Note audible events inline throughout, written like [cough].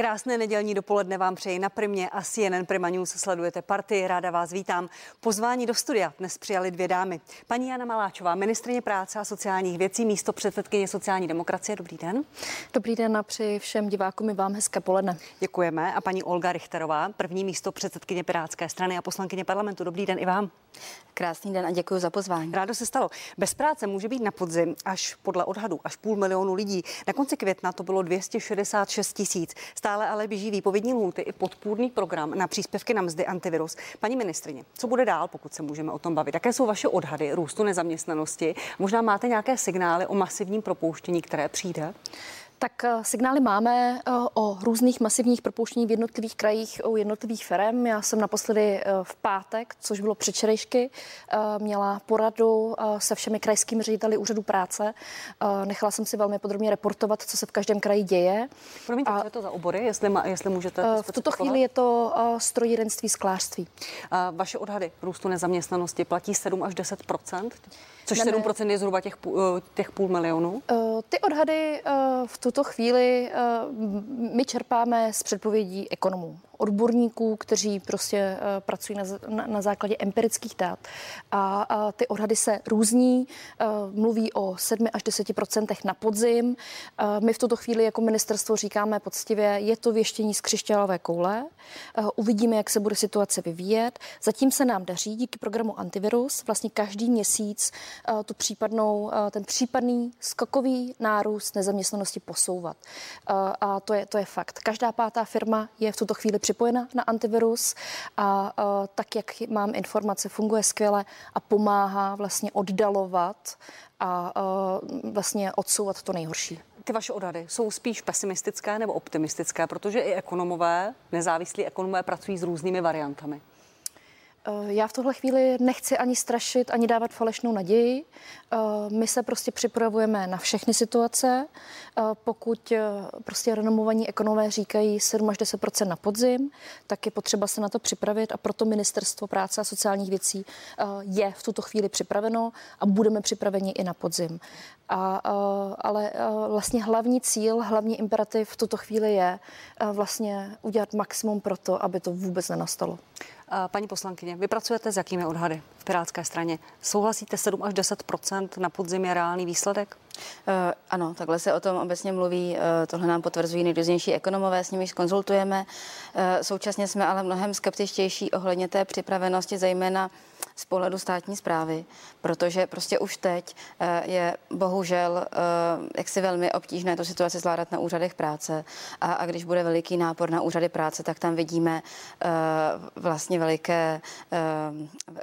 Krásné nedělní dopoledne vám přeji na Primě a CNN Prima News sledujete partii. Ráda vás vítám. Pozvání do studia dnes přijali dvě dámy. Paní Jana Maláčová, ministrině práce a sociálních věcí, místo předsedkyně sociální demokracie. Dobrý den. Dobrý den a přeji všem divákům i vám hezké poledne. Děkujeme. A paní Olga Richterová, první místo předsedkyně Pirátské strany a poslankyně parlamentu. Dobrý den i vám. Krásný den a děkuji za pozvání. Rádo se stalo. Bez práce může být na podzim až podle odhadu až půl milionu lidí. Na konci května to bylo 266 tisíc. Stále ale běží výpovědní lhůty i podpůrný program na příspěvky na mzdy antivirus. Paní ministrině, co bude dál, pokud se můžeme o tom bavit? Jaké jsou vaše odhady růstu nezaměstnanosti? Možná máte nějaké signály o masivním propouštění, které přijde? Tak eh, signály máme eh, o různých masivních propouštění v jednotlivých krajích u jednotlivých firm. Já jsem naposledy eh, v pátek, což bylo předčerejšky, měla poradu se všemi krajskými řediteli úřadu práce. Nechala jsem si velmi podrobně reportovat, co se v každém kraji děje. Promiňte, co je to za obory, jestli, má, jestli můžete V tuto chvíli je to strojírenství, sklářství. Vaše odhady růstu nezaměstnanosti platí 7 až 10 Což ne, 7% je zhruba těch, těch půl milionů? Ty odhady v tuto chvíli my čerpáme z předpovědí ekonomů odborníků, kteří prostě eh, pracují na, na, na základě empirických dat. A, a ty odhady se různí, eh, mluví o 7 až 10% na podzim. Eh, my v tuto chvíli jako ministerstvo říkáme poctivě, je to věštění z křišťálové koule. Uvidíme, jak se bude situace vyvíjet. Zatím se nám daří díky programu Antivirus vlastně každý měsíc tu případnou, ten případný skokový nárůst nezaměstnanosti posouvat. A to je, to je fakt. Každá pátá firma je v tuto chvíli připojena na antivirus a tak, jak mám informace, funguje skvěle a pomáhá vlastně oddalovat a vlastně odsouvat to nejhorší. Ty vaše odhady jsou spíš pesimistické nebo optimistické, protože i ekonomové, nezávislí ekonomové pracují s různými variantami. Eh, já v tuhle chvíli nechci ani strašit, ani dávat falešnou naději. Eh, my se prostě připravujeme na všechny situace. Eh, pokud prostě renomovaní ekonomové říkají 7 až 10 na podzim, tak je potřeba se na to připravit a proto Ministerstvo práce a sociálních věcí je v tuto chvíli připraveno a budeme připraveni i na podzim. A, ale vlastně hlavní cíl, hlavní imperativ v tuto chvíli je vlastně udělat maximum pro to, aby to vůbec nenastalo. Paní poslankyně, vy pracujete s jakými odhady v Pirátské straně? Souhlasíte 7 až 10% na podzim je reálný výsledek? Uh, ano, takhle se o tom obecně mluví. Uh, tohle nám potvrzují nejrůznější ekonomové, s nimiž konzultujeme. Uh, současně jsme ale mnohem skeptičtější ohledně té připravenosti, zejména z pohledu státní zprávy, protože prostě už teď je bohužel jaksi velmi obtížné to situaci zvládat na úřadech práce a, a když bude veliký nápor na úřady práce, tak tam vidíme vlastně veliké,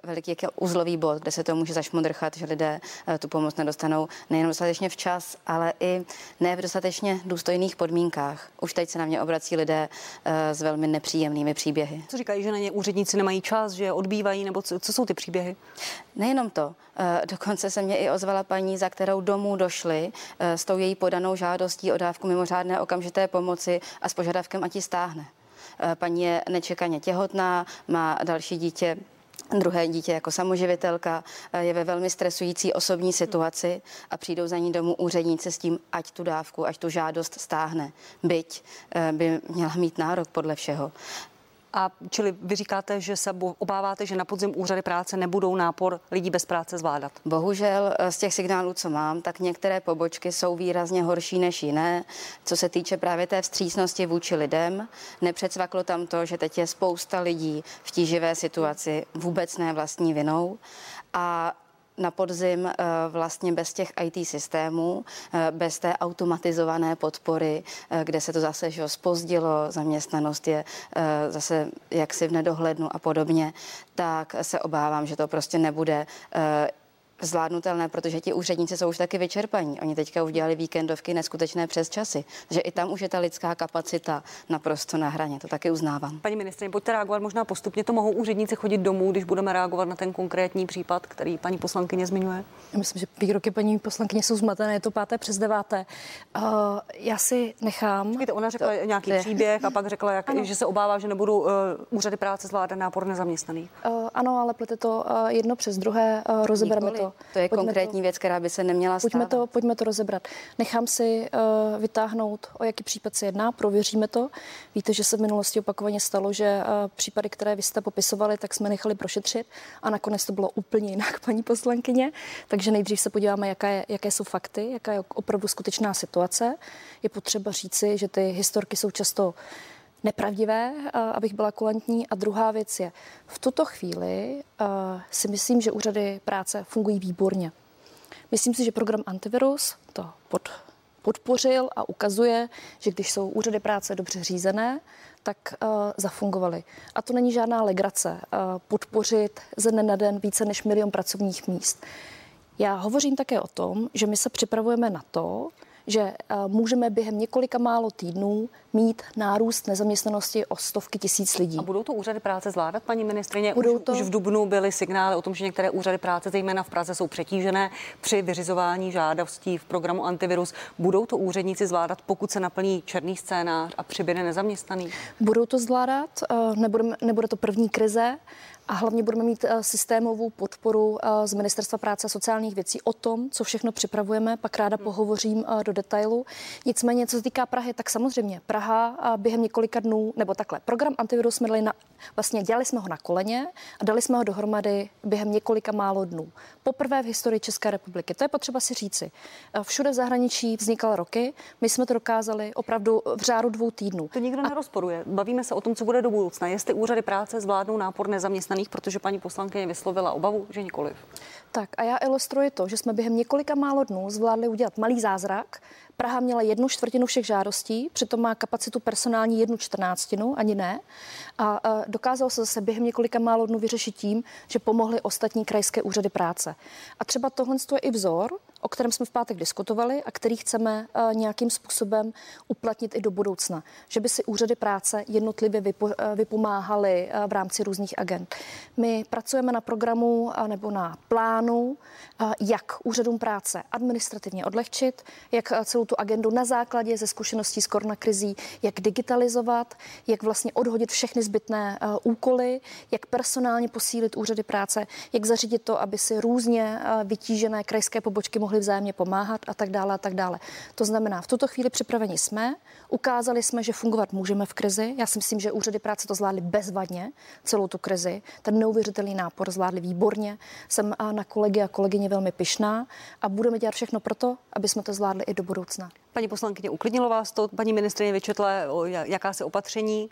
veliký uzlový bod, kde se to může zašmodrchat, že lidé tu pomoc nedostanou nejenom dostatečně včas, ale i ne v dostatečně důstojných podmínkách. Už teď se na mě obrací lidé s velmi nepříjemnými příběhy. Co říkají, že na ně úředníci nemají čas, že odbývají, nebo co, co jsou ty příběhy? Nejenom to. Uh, dokonce se mě i ozvala paní, za kterou domů došli uh, s tou její podanou žádostí o dávku mimořádné okamžité pomoci a s požadavkem, ať ji stáhne. Paní je nečekaně těhotná, má další dítě Druhé dítě jako samoživitelka eh, je ve velmi stresující osobní situaci a přijdou za ní domů úředníci s tím, ať tu dávku, ať tu žádost stáhne. Byť eh, by měla mít nárok podle všeho. A čili vy říkáte, že se obáváte, že na podzim úřady práce nebudou nápor lidí bez práce zvládat? Bohužel eh, z těch signálů, co mám, tak některé pobočky jsou výrazně horší než jiné. Co se týče právě té vstřícnosti vůči lidem, nepředsvaklo tam to, že teď je spousta lidí v tíživé situaci vůbec ne vlastní vinou. A na podzim eh, vlastně bez těch IT systémů, eh, bez té automatizované podpory, eh, kde se to zase že spozdilo, zaměstnanost je zase jaksi v nedohlednu a podobně, tak se obávám, že to prostě nebude zvládnutelné, protože ti úředníci jsou už taky vyčerpaní. Oni teďka udělali víkendovky neskutečné přes časy. Takže i tam už je ta lidská kapacita naprosto na hraně. To taky uznávám. Paní ministrině, pojďte reagovat možná postupně. To mohou úředníci chodit domů, když budeme reagovat na ten konkrétní případ, který paní poslankyně zmiňuje? Já myslím, že výroky paní poslankyně jsou zmatené, je to páté přes deváté. Uh, já si nechám. Víte, ona řekla to, nějaký je. příběh a pak řekla, jak, že se obává, že nebudou uh, úřady práce zvládat nápor nezaměstnaných. Uh, ano, ale plete to uh, jedno přes druhé, uh, rozebereme to to. To je konkrétní to, věc, která by se neměla stát. Pojďme to, pojďme to rozebrat. Nechám si uh, vytáhnout, o jaký případ se jedná, prověříme to. Víte, že se v minulosti opakovaně stalo, že uh, případy, které vy jste popisovali, tak jsme nechali prošetřit a nakonec to bylo úplně jinak, [laughs] paní poslankyně. Takže nejdřív se podíváme, jaké, jaké jsou fakty, jaká je opravdu skutečná situace. Je potřeba říci, že ty historky jsou často nepravdivé, abych byla kulantní. A druhá věc je, v tuto chvíli si myslím, že úřady práce fungují výborně. Myslím si, že program Antivirus to pod, podpořil a ukazuje, že když jsou úřady práce dobře řízené, tak uh, zafungovaly. A to není žádná legrace uh, podpořit ze dne na den více než milion pracovních míst. Já hovořím také o tom, že my se připravujeme na to, že eh, můžeme během několika málo týdnů mít nárůst nezaměstnanosti o stovky tisíc lidí. A budou to úřady práce zvládat, paní ministrině? Budou už, to... už v Dubnu byly signály o tom, že některé úřady práce, zejména v Praze, jsou přetížené při vyřizování žádostí v programu Antivirus. Budou to úředníci zvládat, pokud se naplní černý scénář a přibyde nezaměstnaný? Budou to zvládat, eh, nebude, nebude to první krize, a hlavně budeme mít eh, systémovou podporu eh, z Ministerstva práce a sociálních věcí o tom, co všechno připravujeme. Pak ráda pohovořím eh, do detailu. Nicméně, co se týká Prahy, tak samozřejmě Praha během několika dnů, nebo takhle, program antivirus jsme dali na, vlastně dělali jsme ho na koleně a dali jsme ho dohromady během několika málo dnů. Poprvé v historii České republiky. To je potřeba si říci. Všude v zahraničí vznikal roky, my jsme to dokázali opravdu v řádu dvou týdnů. To nikdo nerozporuje. Bavíme se o tom, co bude do budoucna. Jestli úřady práce zvládnou nápor nezaměstnaných zaměstnaných, protože paní poslankyně vyslovila obavu, že nikoliv. Tak a já ilustruji to, že jsme během několika málo dnů zvládli udělat malý zázrak. Praha měla jednu čtvrtinu všech žádostí, přitom má kapacitu personální jednu čtrnáctinu, ani ne. A, a dokázalo se zase během několika málo dnů vyřešit tím, že pomohly ostatní krajské úřady práce. A třeba tohle je i vzor, o kterém jsme v pátek diskutovali a který chceme uh, nějakým způsobem uplatnit i do budoucna. Že by si úřady práce jednotlivě vypo, uh, vypomáhaly uh, v rámci různých agent. My pracujeme na programu uh, nebo na plánu, jak úřadům práce administrativně odlehčit, jak celou tu agendu na základě ze zkušeností s koronakrizí, jak digitalizovat, jak vlastně odhodit všechny zbytné uh, úkoly, jak personálně posílit úřady práce, jak zařídit to, aby si různě uh, vytížené krajské pobočky mohly vzájemně pomáhat a tak dále a tak dále. To znamená, v tuto chvíli připraveni jsme, ukázali jsme, že fungovat můžeme v krizi. Já si myslím, že úřady práce to zvládly bezvadně, celou tu krizi. Ten neuvěřitelný nápor zvládli výborně. Jsem na kolegy a kolegyně velmi pyšná a budeme dělat všechno pro to, aby jsme to zvládli i do budoucna. Paní poslankyně, uklidnilo vás to, paní ministrině vyčetla, jaká se opatření?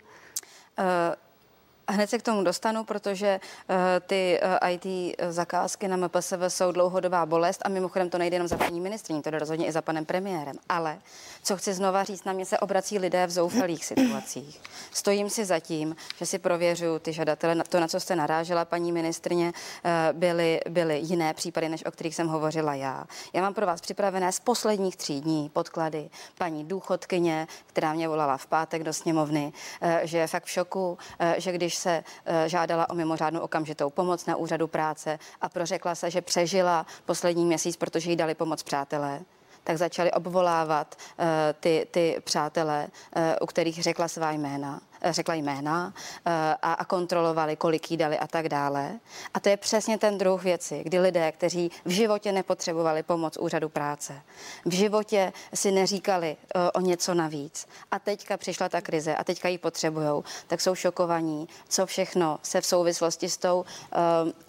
Hned se k tomu dostanu, protože uh, ty uh, eh, IT zakázky na MPSV jsou dlouhodobá bolest a mimochodem to nejde jenom za paní ministriní, to jde rozhodně i za panem premiérem. Ale co chci znova říct, na mě se obrací lidé v zoufalých situacích. Stojím si za tím, že si prověřuju ty žadatele. To, na co jste narážela, paní ministrině, uh, byly, byly jiné případy, než o kterých jsem hovořila já. Já mám pro vás připravené z posledních tří dní podklady paní důchodkyně, která mě volala v pátek do sněmovny, uh, že je fakt v šoku, uh, že když se eh, žádala o mimořádnou okamžitou pomoc na úřadu práce a prořekla se, že přežila poslední měsíc, protože jí dali pomoc přátelé tak začali obvolávat uh, ty, ty přátelé, uh, u kterých řekla svá jména řekla jména eh, a, a kontrolovali, kolik jí dali a tak dále. A to je přesně ten druh věci, kdy lidé, kteří v životě nepotřebovali pomoc úřadu práce, v životě si neříkali eh, o něco navíc a teďka přišla ta krize a teďka ji potřebujou, tak jsou šokovaní, co všechno se v souvislosti s tou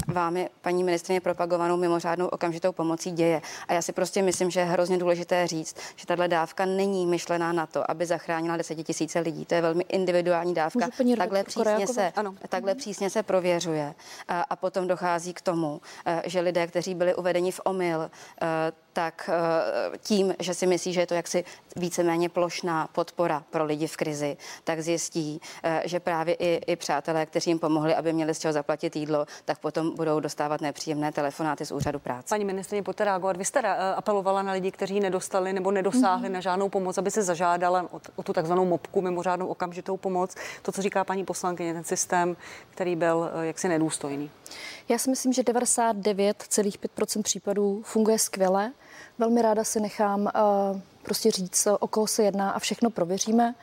vámi, paní ministrině, propagovanou mimořádnou okamžitou pomocí děje. A já si prostě myslím, že je hrozně důležité říct, že tahle dávka není myšlená na to, aby zachránila desetitisíce lidí. To je velmi individuální sociální dávka takhle přísně, se, ano. takhle přísně se prověřuje. A, a potom dochází k tomu, eh, že lidé, kteří byli uvedeni v omyl, eh, tak eh, tím, že si myslí, že je to jaksi víceméně plošná podpora pro lidi v krizi, tak zjistí, eh, že právě i, i přátelé, kteří jim pomohli, aby měli z čeho zaplatit jídlo, tak potom budou dostávat nepříjemné telefonáty z úřadu práce. Paní ministrině, pojďte reagovat. Vy jste eh, apelovala na lidi, kteří nedostali nebo nedosáhli mm-hmm. na žádnou pomoc, aby se zažádala o, o tu takzvanou mopku, mimořádnou okamžitou pomoc. To, co říká paní poslankyně, ten systém, který byl jaksi nedůstojný. Já si myslím, že 99,5% případů funguje skvěle. Velmi ráda si nechám uh, prostě říct, o koho se jedná a všechno prověříme.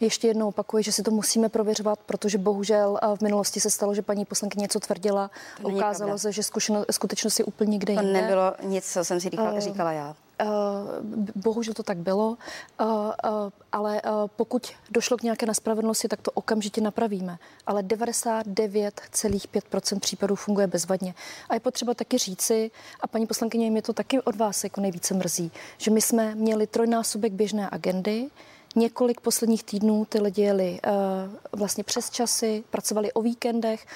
Ještě jednou opakuji, že si to musíme prověřovat, protože bohužel v minulosti se stalo, že paní poslankyně něco tvrdila. Ukázalo se, že zkušeno, skutečnost je úplně někde jinde. To nebylo nic, co jsem si říkala, uh, říkala já. Uh, bohužel to tak bylo, uh, uh, ale pokud došlo k nějaké nespravedlnosti, tak to okamžitě napravíme. Ale 99,5% případů funguje bezvadně. A je potřeba taky říci, a paní poslankyně, mě to taky od vás jako nejvíce mrzí, že my jsme měli trojnásobek běžné agendy, Několik posledních týdnů ty lidi jeli uh, vlastně přes časy, pracovali o víkendech,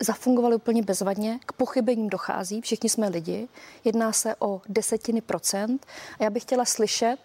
zafungovali úplně bezvadně, k pochybením dochází, všichni jsme lidi, jedná se o desetiny procent. A já bych chtěla slyšet,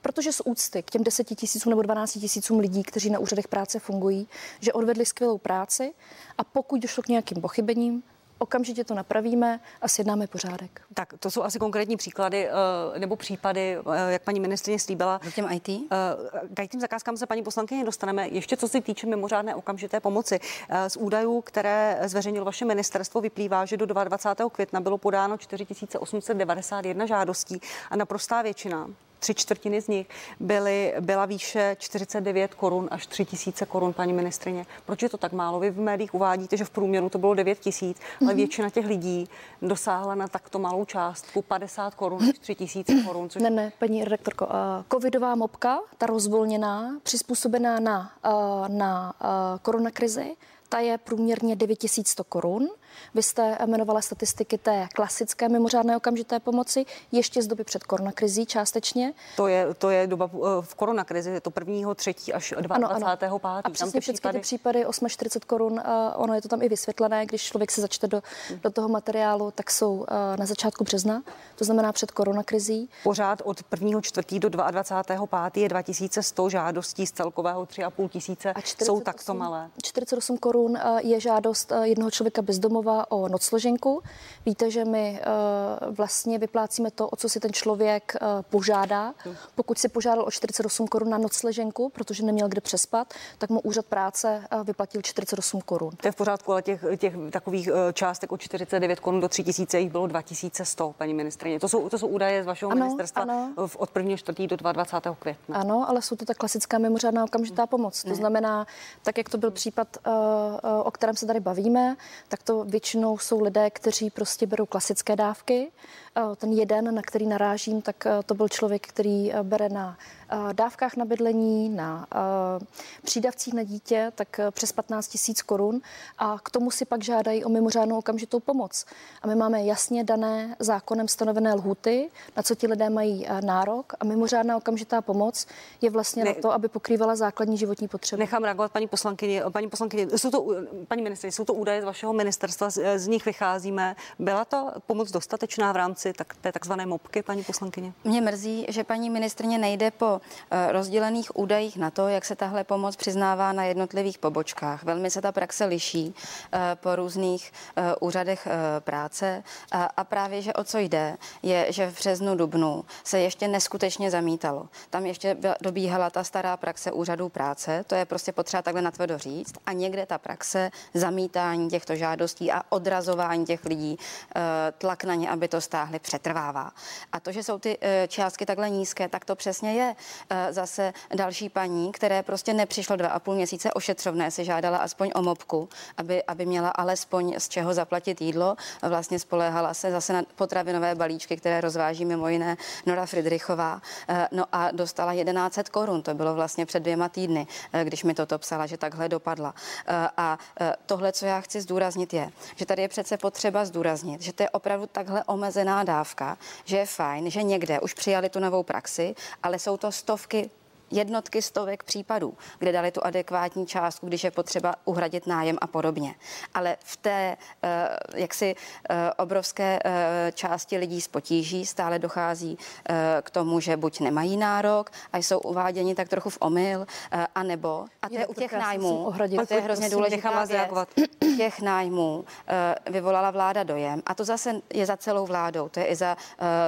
protože z úcty k těm deseti tisícům nebo 12 tisícům lidí, kteří na úřadech práce fungují, že odvedli skvělou práci a pokud došlo k nějakým pochybením, okamžitě to napravíme a sjednáme pořádek. Tak to jsou asi konkrétní příklady eh, nebo případy, eh, jak paní ministrině slíbila. K těm IT? Eh, k těm zakázkám se paní poslankyně dostaneme. Ještě co se týče mimořádné okamžité pomoci. Z údajů, které zveřejnilo vaše ministerstvo, vyplývá, že do 22. května bylo podáno 4891 žádostí a naprostá většina tři čtvrtiny z nich byly, byla výše 49 korun až 3 tisíce korun, paní ministrině. Proč je to tak málo? Vy v médiích uvádíte, že v průměru to bylo 9 tisíc, mm-hmm. ale mhm. většina těch lidí dosáhla na takto malou částku 50 korun až 3 tisíce korun. Což... Ne, ne, paní redaktorko, uh, covidová mopka, ta rozvolněná, přizpůsobená na, uh, na uh, koronakrizi, ta je průměrně 9100 korun. Vy jste jmenovala statistiky té klasické mimořádné okamžité pomoci, ještě z doby před koronakrizí částečně. To je, to je doba eh, v koronakrizi, je to prvního, třetí až 22. Ano, ano. A přesně všechny případy... ty případy 840 korun, uh, ono je to tam i vysvětlené, když člověk se začte do, do toho materiálu, tak jsou uh, na začátku března, to znamená před koronakrizí. Pořád od 1. čtvrtí do 22. 5. je 2100 žádostí z celkového 3,5 tisíce. A 48, jsou takto malé. 48 korun je žádost jednoho člověka bez domova o nocloženku. Víte, že my uh, vlastně vyplácíme to, o co si ten člověk uh, požádá. Pokud si požádal o 48 korun na nocleženku, protože neměl kde přespat, tak mu úřad práce uh, vyplatil 48 korun. To je v pořádku, ale těch, těch takových částek od 49 korun do 3000 jich bylo 2100, paní ministrině. To jsou, to jsou údaje z vašeho ano, ministerstva ano. V, od 1. čtvrtí do 22. května. Ano, ale jsou to ta klasická mimořádná okamžitá pomoc. To ne. znamená, tak jak to byl případ, o kterém se tady bavíme, tak to většinou jsou lidé, kteří prostě berou klasické dávky. Ten jeden, na který narážím, tak to byl člověk, který bere na dávkách na bydlení, na přídavcích na dítě, tak přes 15 tisíc korun a k tomu si pak žádají o mimořádnou okamžitou pomoc. A my máme jasně dané zákonem stanovené lhuty, na co ti lidé mají nárok a mimořádná okamžitá pomoc je vlastně ne, na to, aby pokrývala základní životní potřeby. Nechám reagovat paní poslankyni. Paní poslankyni, jsou to, paní ministrině, jsou to údaje z vašeho ministerstva, z, z nich vycházíme. Byla ta pomoc dostatečná v rámci tak, té takzvané mopky, paní poslankyně? Mě mrzí, že paní ministrně nejde po Eh, rozdělených údajích na to, jak se tahle pomoc přiznává na jednotlivých pobočkách. Velmi se ta praxe liší eh, po různých eh, úřadech práce a právě, že o co jde, je, že v březnu, dubnu se ještě neskutečně zamítalo. Tam ještě dobíhala ta stará praxe úřadů práce, to je prostě potřeba takhle natvrdo říct a někde ta praxe zamítání těchto žádostí a odrazování těch lidí, tlak na ně, aby to stáhli, přetrvává. A to, že jsou ty částky takhle nízké, tak to přesně je. Eh, zase další paní, které prostě nepřišlo dva a půl měsíce ošetřovné, si žádala aspoň o mopku, aby, aby měla alespoň z čeho zaplatit jídlo. Vlastně spoléhala se zase na potravinové balíčky, které rozváží mimo jiné Nora Friedrichová. Eh, no a dostala 1100 korun, to bylo vlastně před dvěma týdny, eh, když mi toto psala, že takhle dopadla. A tohle, co já chci zdůraznit, je, že tady je přece potřeba zdůraznit, že to je opravdu takhle omezená dávka, že je fajn, že někde už přijali tu novou praxi, ale jsou to stovky jednotky stovek případů, kde dali tu adekvátní částku, když je potřeba uhradit nájem a podobně. Ale v té eh, jaksi eh, obrovské eh, části lidí s potíží stále dochází k tomu, že buď nemají nárok a jsou uváděni tak trochu v omyl, anebo, a to je, je u těch nájmů, to je hrozně důležitá věc, těch nájmů vyvolala vláda dojem, a to zase je za celou vládou, to je i za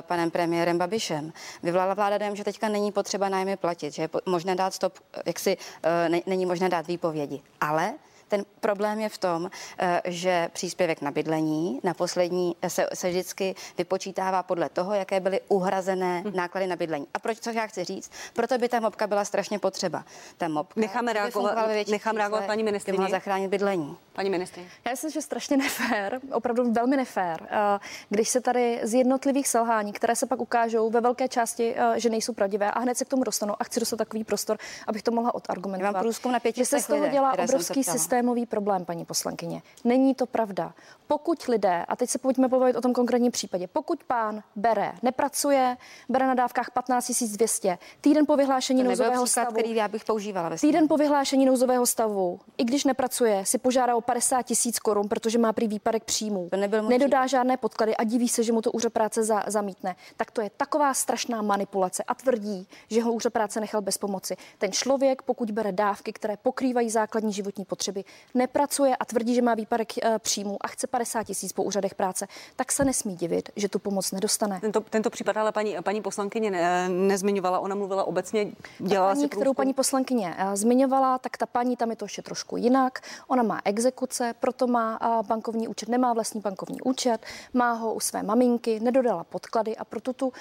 panem premiérem Babišem, vyvolala vláda dojem, že teďka není potřeba nájmy platit, že možné dát stop, jak si eh, ne, není možné dát výpovědi. Ale Ten problém je v tom, eh, že příspěvek na bydlení na poslední se, se vždycky vypočítává podle toho, jaké byly uhrazené hm. náklady na bydlení. A proč, co já chci říct? Proto by ta mopka byla strašně potřeba. Ta mopka necháme reagovat, nechám reagovat paní ministrině. Mohla zachránit bydlení. Paní ministrině. Já myslím, že strašně nefér, opravdu velmi nefér, eh, když se tady z jednotlivých selhání, které se pak ukážou ve velké části, eh, že nejsou pravdivé a hned se k tomu dostanou a chci dostat takový prostor, abych to mohla odargumentovat. mám průzkum na pěti že se z toho dělá obrovský systémový problém, paní poslankyně. Není to pravda. Pokud lidé, a teď se pojďme povědět o tom konkrétním případě, pokud pán bere, nepracuje, bere na dávkách 15 200, týden po vyhlášení nouzového příklad, stavu, který já bych používala. Týden po vyhlášení nouzového stavu, i když nepracuje, si požádá o 50 tisíc korun, protože má prý výpadek příjmů. Nedodá žádné podklady a diví se, že mu to úřad práce za, zamítne. Tak to je taková strašná manipulace a tvrdí, že ho úřad práce nechal bez pomoci. Ten člověk, pokud bere dávky, které pokrývají základní životní potřeby, nepracuje a tvrdí, že má výpadek e, příjmů a chce 50 tisíc po úřadech práce, tak se nesmí divit, že tu pomoc nedostane. Tento, tento případ ale paní, paní poslankyně ne, nezmiňovala, ona mluvila obecně, dělala paní, si kterou paní poslankyně e, zmiňovala, tak ta paní tam je to ještě trošku jinak. Ona má exekuce, proto má bankovní účet, nemá vlastní bankovní účet, má ho u své maminky, nedodala podklady a proto tu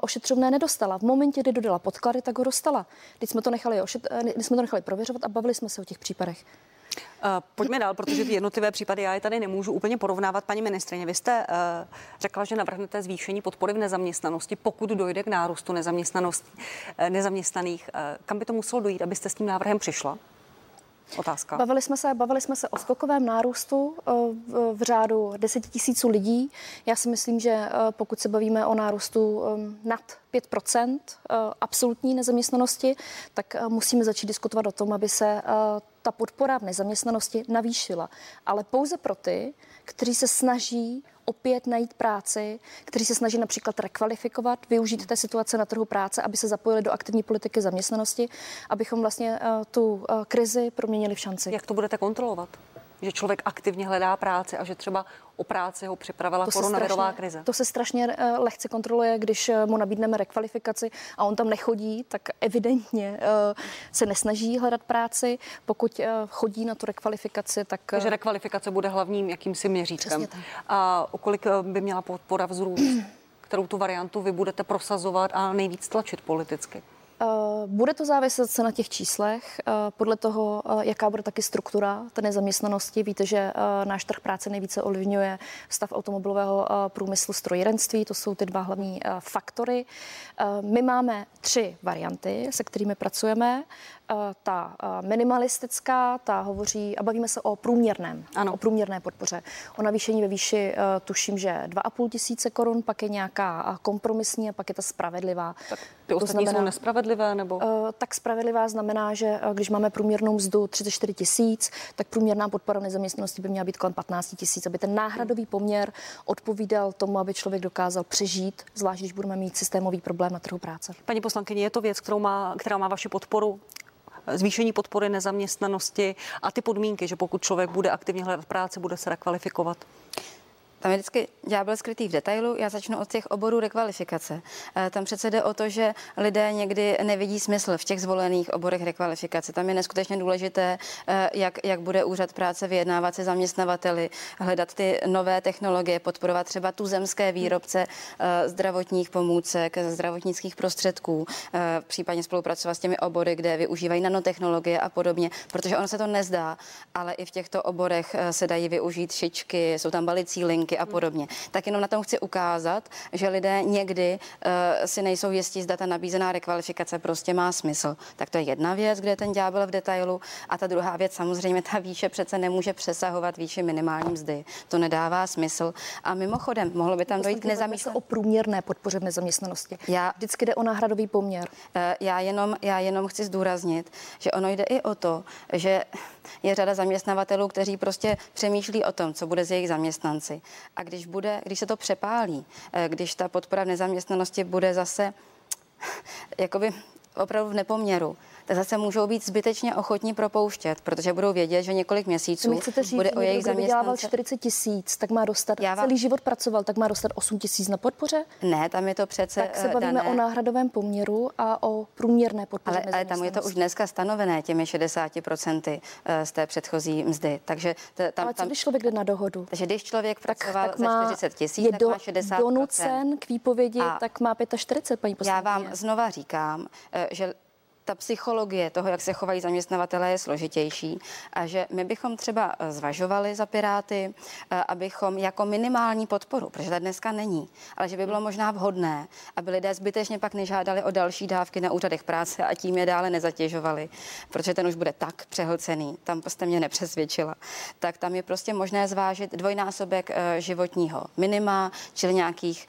ošetřovné nedostala. V momentě, kdy dodala podklady, tak ho dostala. Když jsme to nechali, ošet, jsme to nechali prověřovat a bavili jsme se o těch případech. Uh, pojďme dál, protože ty jednotlivé případy já je tady nemůžu úplně porovnávat. Paní ministrině, vy jste uh, řekla, že navrhnete zvýšení podpory v nezaměstnanosti, pokud dojde k nárůstu nezaměstnanosti, uh, nezaměstnaných. Kam by to muselo dojít, abyste s tím návrhem přišla? Otázka. Bavili jsme se, bavili jsme se o skokovém nárůstu v, v řádu 10 tisíců lidí. Já si myslím, že pokud se bavíme o nárůstu nad 5% absolutní nezaměstnanosti, tak musíme začít diskutovat o tom, aby se ta podpora v nezaměstnanosti navýšila. Ale pouze pro ty, kteří se snaží opět najít práci, kteří se snaží například rekvalifikovat, využít té situace na trhu práce, aby se zapojili do aktivní politiky zaměstnanosti, abychom vlastně uh, tu uh, krizi proměnili v šanci. Jak to budete kontrolovat? Že člověk aktivně hledá práci a že třeba o práci ho připravila to koronavirová strašně, krize. To se strašně uh, lehce kontroluje, když uh, mu nabídneme rekvalifikaci a on tam nechodí, tak evidentně uh, se nesnaží hledat práci. Pokud chodí na tu rekvalifikaci, tak... Takže rekvalifikace bude hlavním jakýmsi měřítkem. A o kolik by měla podpora vzrůst? kterou tu variantu vy budete prosazovat a nejvíc tlačit politicky? Eh, bude to záviset se na těch číslech, eh, podle toho, eh, jaká bude taky struktura té nezaměstnanosti. Víte, že náš trh práce nejvíce ovlivňuje stav automobilového průmyslu, strojírenství, to jsou ty dva hlavní faktory. My máme tři varianty, se kterými pracujeme. Ta minimalistická, ta hovoří, a bavíme se o průměrném, ano. o průměrné podpoře. O navýšení ve výši tuším, že 2,5 tisíce korun, pak je nějaká kompromisní a pak je ta spravedlivá. Tak ty ostatní znamená, jsou nespravedlivé? Nebo? Tak spravedlivá znamená, že když máme průměrnou mzdu 34 tisíc, tak průměrná podpora nezaměstnanosti by měla být kolem 15 tisíc, aby ten náhradový poměr odpovídal tomu, aby člověk dokázal přežít, zvlášť když budeme mít systémový problém na trhu práce. Paní poslankyně, je to věc, kterou má, která má vaši podporu? zvýšení podpory nezaměstnanosti a ty podmínky, že pokud člověk bude aktivně hledat práci, bude se rekvalifikovat? Tam je vždycky ďábel skrytý v detailu. Já začnu od těch oborů rekvalifikace. Eh, tam přece jde o to, že lidé někdy nevidí smysl v těch zvolených oborech rekvalifikace. Tam je neskutečně důležité, eh, jak, jak bude úřad práce vyjednávat se zaměstnavateli, hledat ty nové technologie, podporovat třeba tu zemské výrobce eh, zdravotních pomůcek, zdravotnických prostředků, případně spolupracovat s těmi obory, kde využívají nanotechnologie a podobně, protože ono se to nezdá, ale i v těchto oborech se dají využít šičky, jsou tam balicí linky, podmínky a podobně. Tak jenom na tom chci ukázat, že lidé někdy uh, si nejsou jistí, zda ta nabízená rekvalifikace prostě má smysl. Tak to je jedna věc, kde je ten ďábel v detailu. A ta druhá věc, samozřejmě ta výše přece nemůže přesahovat výši minimální mzdy. To nedává smysl. A mimochodem, mohlo by tam dojít k nezaměstnanosti. o průměrné podpoře v nezaměstnanosti. Já, Vždycky jde o náhradový poměr. Uh, já jenom, já jenom chci zdůraznit, že ono jde i o to, že je řada zaměstnavatelů, kteří prostě přemýšlí o tom, co bude s jejich zaměstnanci. A když, bude, když se to přepálí, eh, když ta podpora v nezaměstnanosti bude zase jakoby opravdu v nepoměru, zase můžou být zbytečně ochotní propouštět, protože budou vědět, že několik měsíců chcete říct, bude o jejich zaměstnance. 40 tisíc, tak má dostat, Já vám... celý život pracoval, tak má dostat 8 tisíc na podpoře? Ne, tam je to přece Tak se bavíme dané. o náhradovém poměru a o průměrné podpoře. Ale, ale tam je to už dneska stanovené těmi 60% eh, z té předchozí mzdy. Takže t- tam, ale co když člověk jde na dohodu? Takže když člověk pracoval tak, tak má, za 40 tisíc, je tak do, má 60%. donucen k výpovědi, a tak má 45, paní poslankyně. Já vám znova říkám, eh, že ta psychologie toho, jak se chovají zaměstnavatelé, je složitější. A že my bychom třeba eh, zvažovali za Piráty, eh, abychom jako minimální podporu, protože ta dneska není, ale že by bylo možná vhodné, aby lidé zbytečně pak nežádali o další dávky na úřadech práce a tím je dále nezatěžovali, protože ten už bude tak přehlcený, tam jste mě nepřesvědčila, tak tam je prostě možné zvážit dvojnásobek eh, životního minima, čili nějakých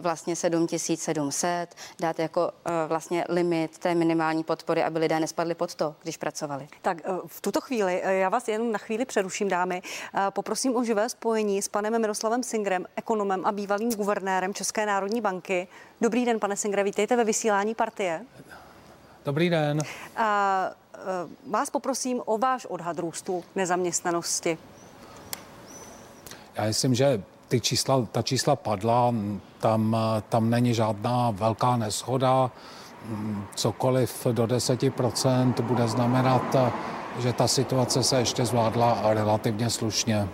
vlastně 7700, dát jako vlastně limit té minimální minimální podpory, aby lidé nespadli pod to, když pracovali. Tak eh, v tuto chvíli, eh, já vás jenom na chvíli přeruším, dámy. Eh, poprosím o živé spojení s panem Miroslavem Singrem, ekonomem a bývalým guvernérem České národní banky. Dobrý den, pane Singre, vítejte ve vysílání partie. Dobrý den. A, vás poprosím o váš odhad růstu nezaměstnanosti. Já myslím, že ty čísla, ta čísla padla, tam, tam není žádná velká neschoda cokoliv do 10% bude znamenat, že ta situace se ještě zvládla relativně slušně.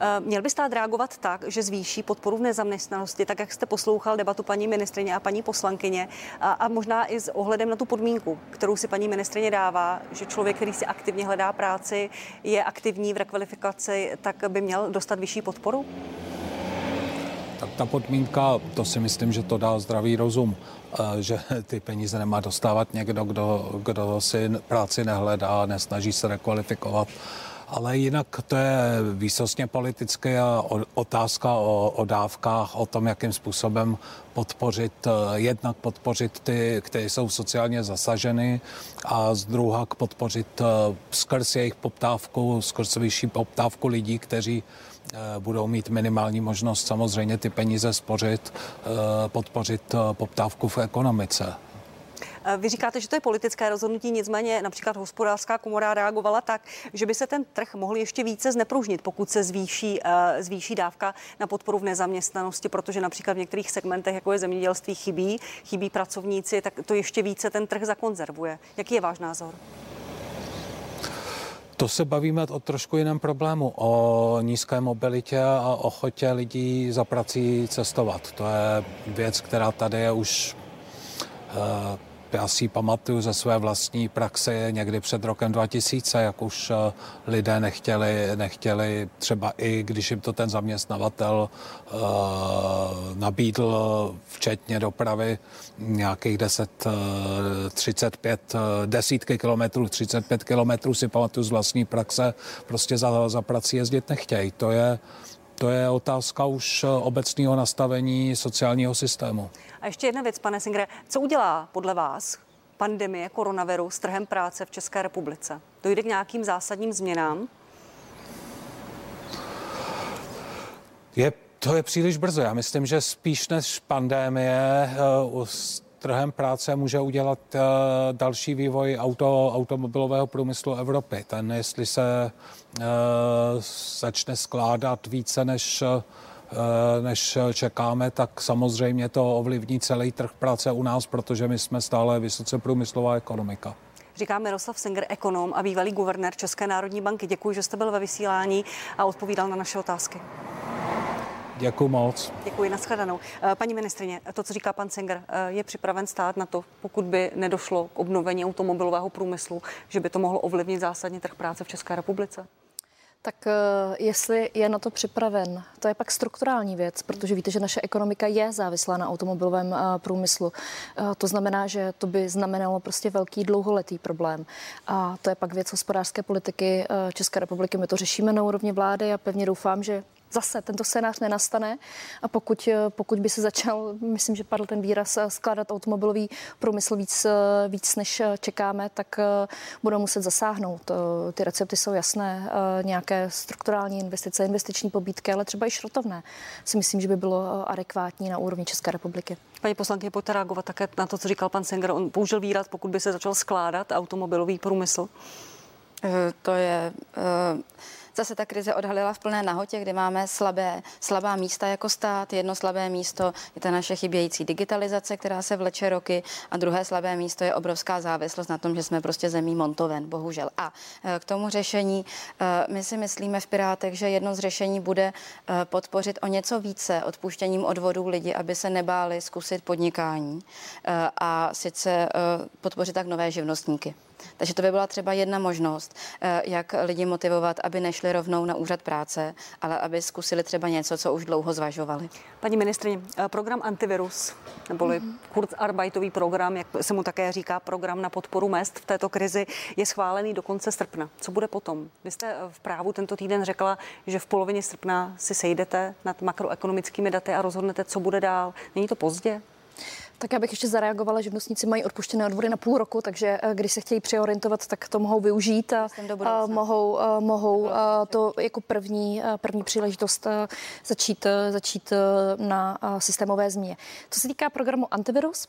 Eh, měl by stát reagovat tak, že zvýší podporu v nezaměstnanosti, tak jak jste poslouchal debatu paní ministrině a paní poslankyně a, a možná i s ohledem na tu podmínku, kterou si paní ministrině dává, že člověk, který si aktivně hledá práci, je aktivní v rekvalifikaci, tak by měl dostat vyšší podporu? Tak ta podmínka, to si myslím, že to dá zdravý rozum, eh, že ty peníze nemá dostávat někdo, kdo, kdo si práci nehledá, nesnaží se rekvalifikovat. Ale jinak to je výsostně politická otázka o, o dávkách, o tom, jakým způsobem podpořit, eh, jednak podpořit ty, kteří jsou sociálně zasaženy a z druhá podpořit eh, skrz jejich poptávku, skrz vyšší poptávku lidí, kteří Eh, budou mít minimální možnost samozřejmě ty peníze spořit, eh, podpořit eh, poptávku v ekonomice. Vy říkáte, že to je politické rozhodnutí, nicméně například hospodářská komora reagovala tak, že by se ten trh mohl ještě více znepružnit, pokud se zvýší, zvýší dávka na podporu v nezaměstnanosti, protože například v některých segmentech, jako je zemědělství, chybí, chybí pracovníci, tak to ještě více ten trh zakonzervuje. Jaký je váš názor? To se bavíme o trošku jiném problému, o nízké mobilitě a ochotě lidí za prací cestovat. To je věc, která tady je už uh, já si pamatuju ze své vlastní praxe někdy před rokem 2000, jak už eh, lidé nechtěli, nechtěli třeba i, když jim to ten zaměstnavatel uh, nabídl, včetně dopravy, nějakých 10, uh, 35, uh, desítky kilometrů, 35 kilometrů si pamatuju z vlastní praxe, prostě za, za prací jezdit nechtějí. To je, to je otázka už obecného nastavení sociálního systému. A ještě jedna věc, pane Singre, co udělá podle vás pandemie koronaviru s trhem práce v České republice? Dojde k nějakým zásadním změnám? Je, to je příliš brzo. Já myslím, že spíš než pandemie uh, s trhem práce může udělat uh, další vývoj auto, automobilového průmyslu Evropy. Ten, jestli se uh, začne skládat více než Eh, než čekáme, tak samozřejmě to ovlivní celý trh práce u nás, protože my jsme stále vysoce průmyslová ekonomika. Říká Miroslav Singer, ekonom a bývalý guvernér České národní banky. Děkuji, že jste byl ve vysílání a odpovídal na naše otázky. Děkuji moc. Děkuji, nashledanou. Eh, paní ministrině, to, co říká pan Singer, eh, je připraven stát na to, pokud by nedošlo k obnovení automobilového průmyslu, že by to mohlo ovlivnit zásadně trh práce v České republice? Tak eh, jestli je na to připraven, to je pak strukturální věc, protože víte, že naše ekonomika je závislá na automobilovém průmyslu. Eh, to znamená, že to by znamenalo prostě velký dlouholetý problém. A to je pak věc hospodářské politiky České republiky. My to řešíme na úrovni vlády a pevně doufám, že zase tento scénář nenastane a pokud, pokud by se začal, myslím, že padl ten výraz, skládat automobilový průmysl víc, víc než čekáme, tak budou muset zasáhnout. Ty recepty jsou jasné, nějaké strukturální investice, investiční pobídky, ale třeba i šrotovné si myslím, že by bylo adekvátní na úrovni České republiky. Paní poslankyně, pojďte reagovat také na to, co říkal pan Senger. On použil výraz, pokud by se začal skládat automobilový průmysl. Eh, to je uh Zase ta krize odhalila v plné nahotě, kdy máme slabé, slabá místa jako stát. Jedno slabé místo je ta naše chybějící digitalizace, která se vleče roky a druhé slabé místo je obrovská závislost na tom, že jsme prostě zemí montoven, bohužel. A e, k tomu řešení e, my si myslíme v Pirátech, že jedno z řešení bude e, podpořit o něco více odpuštěním odvodů lidi, aby se nebáli zkusit podnikání a sice podpořit tak nové živnostníky. Takže to by byla třeba jedna možnost, eh, jak lidi motivovat, aby nešli rovnou na úřad práce, ale aby zkusili třeba něco, co už dlouho zvažovali. Paní ministrině, eh, program antivirus, neboli mm-hmm. Kurzarbeitový program, jak se mu také říká, program na podporu mest v této krizi, je schválený do konce srpna. Co bude potom? Vy jste eh, v právu tento týden řekla, že v polovině srpna si sejdete nad makroekonomickými daty a rozhodnete, co bude dál. Není to pozdě? Tak já bych ještě zareagovala, že živnostníci mají odpuštěné odvody na půl roku, takže eh, když se chtějí přeorientovat, tak to mohou využít a, a mohou, a mohou a to jako první, první příležitost začít, začít na systémové změně. Co se týká programu Antivirus,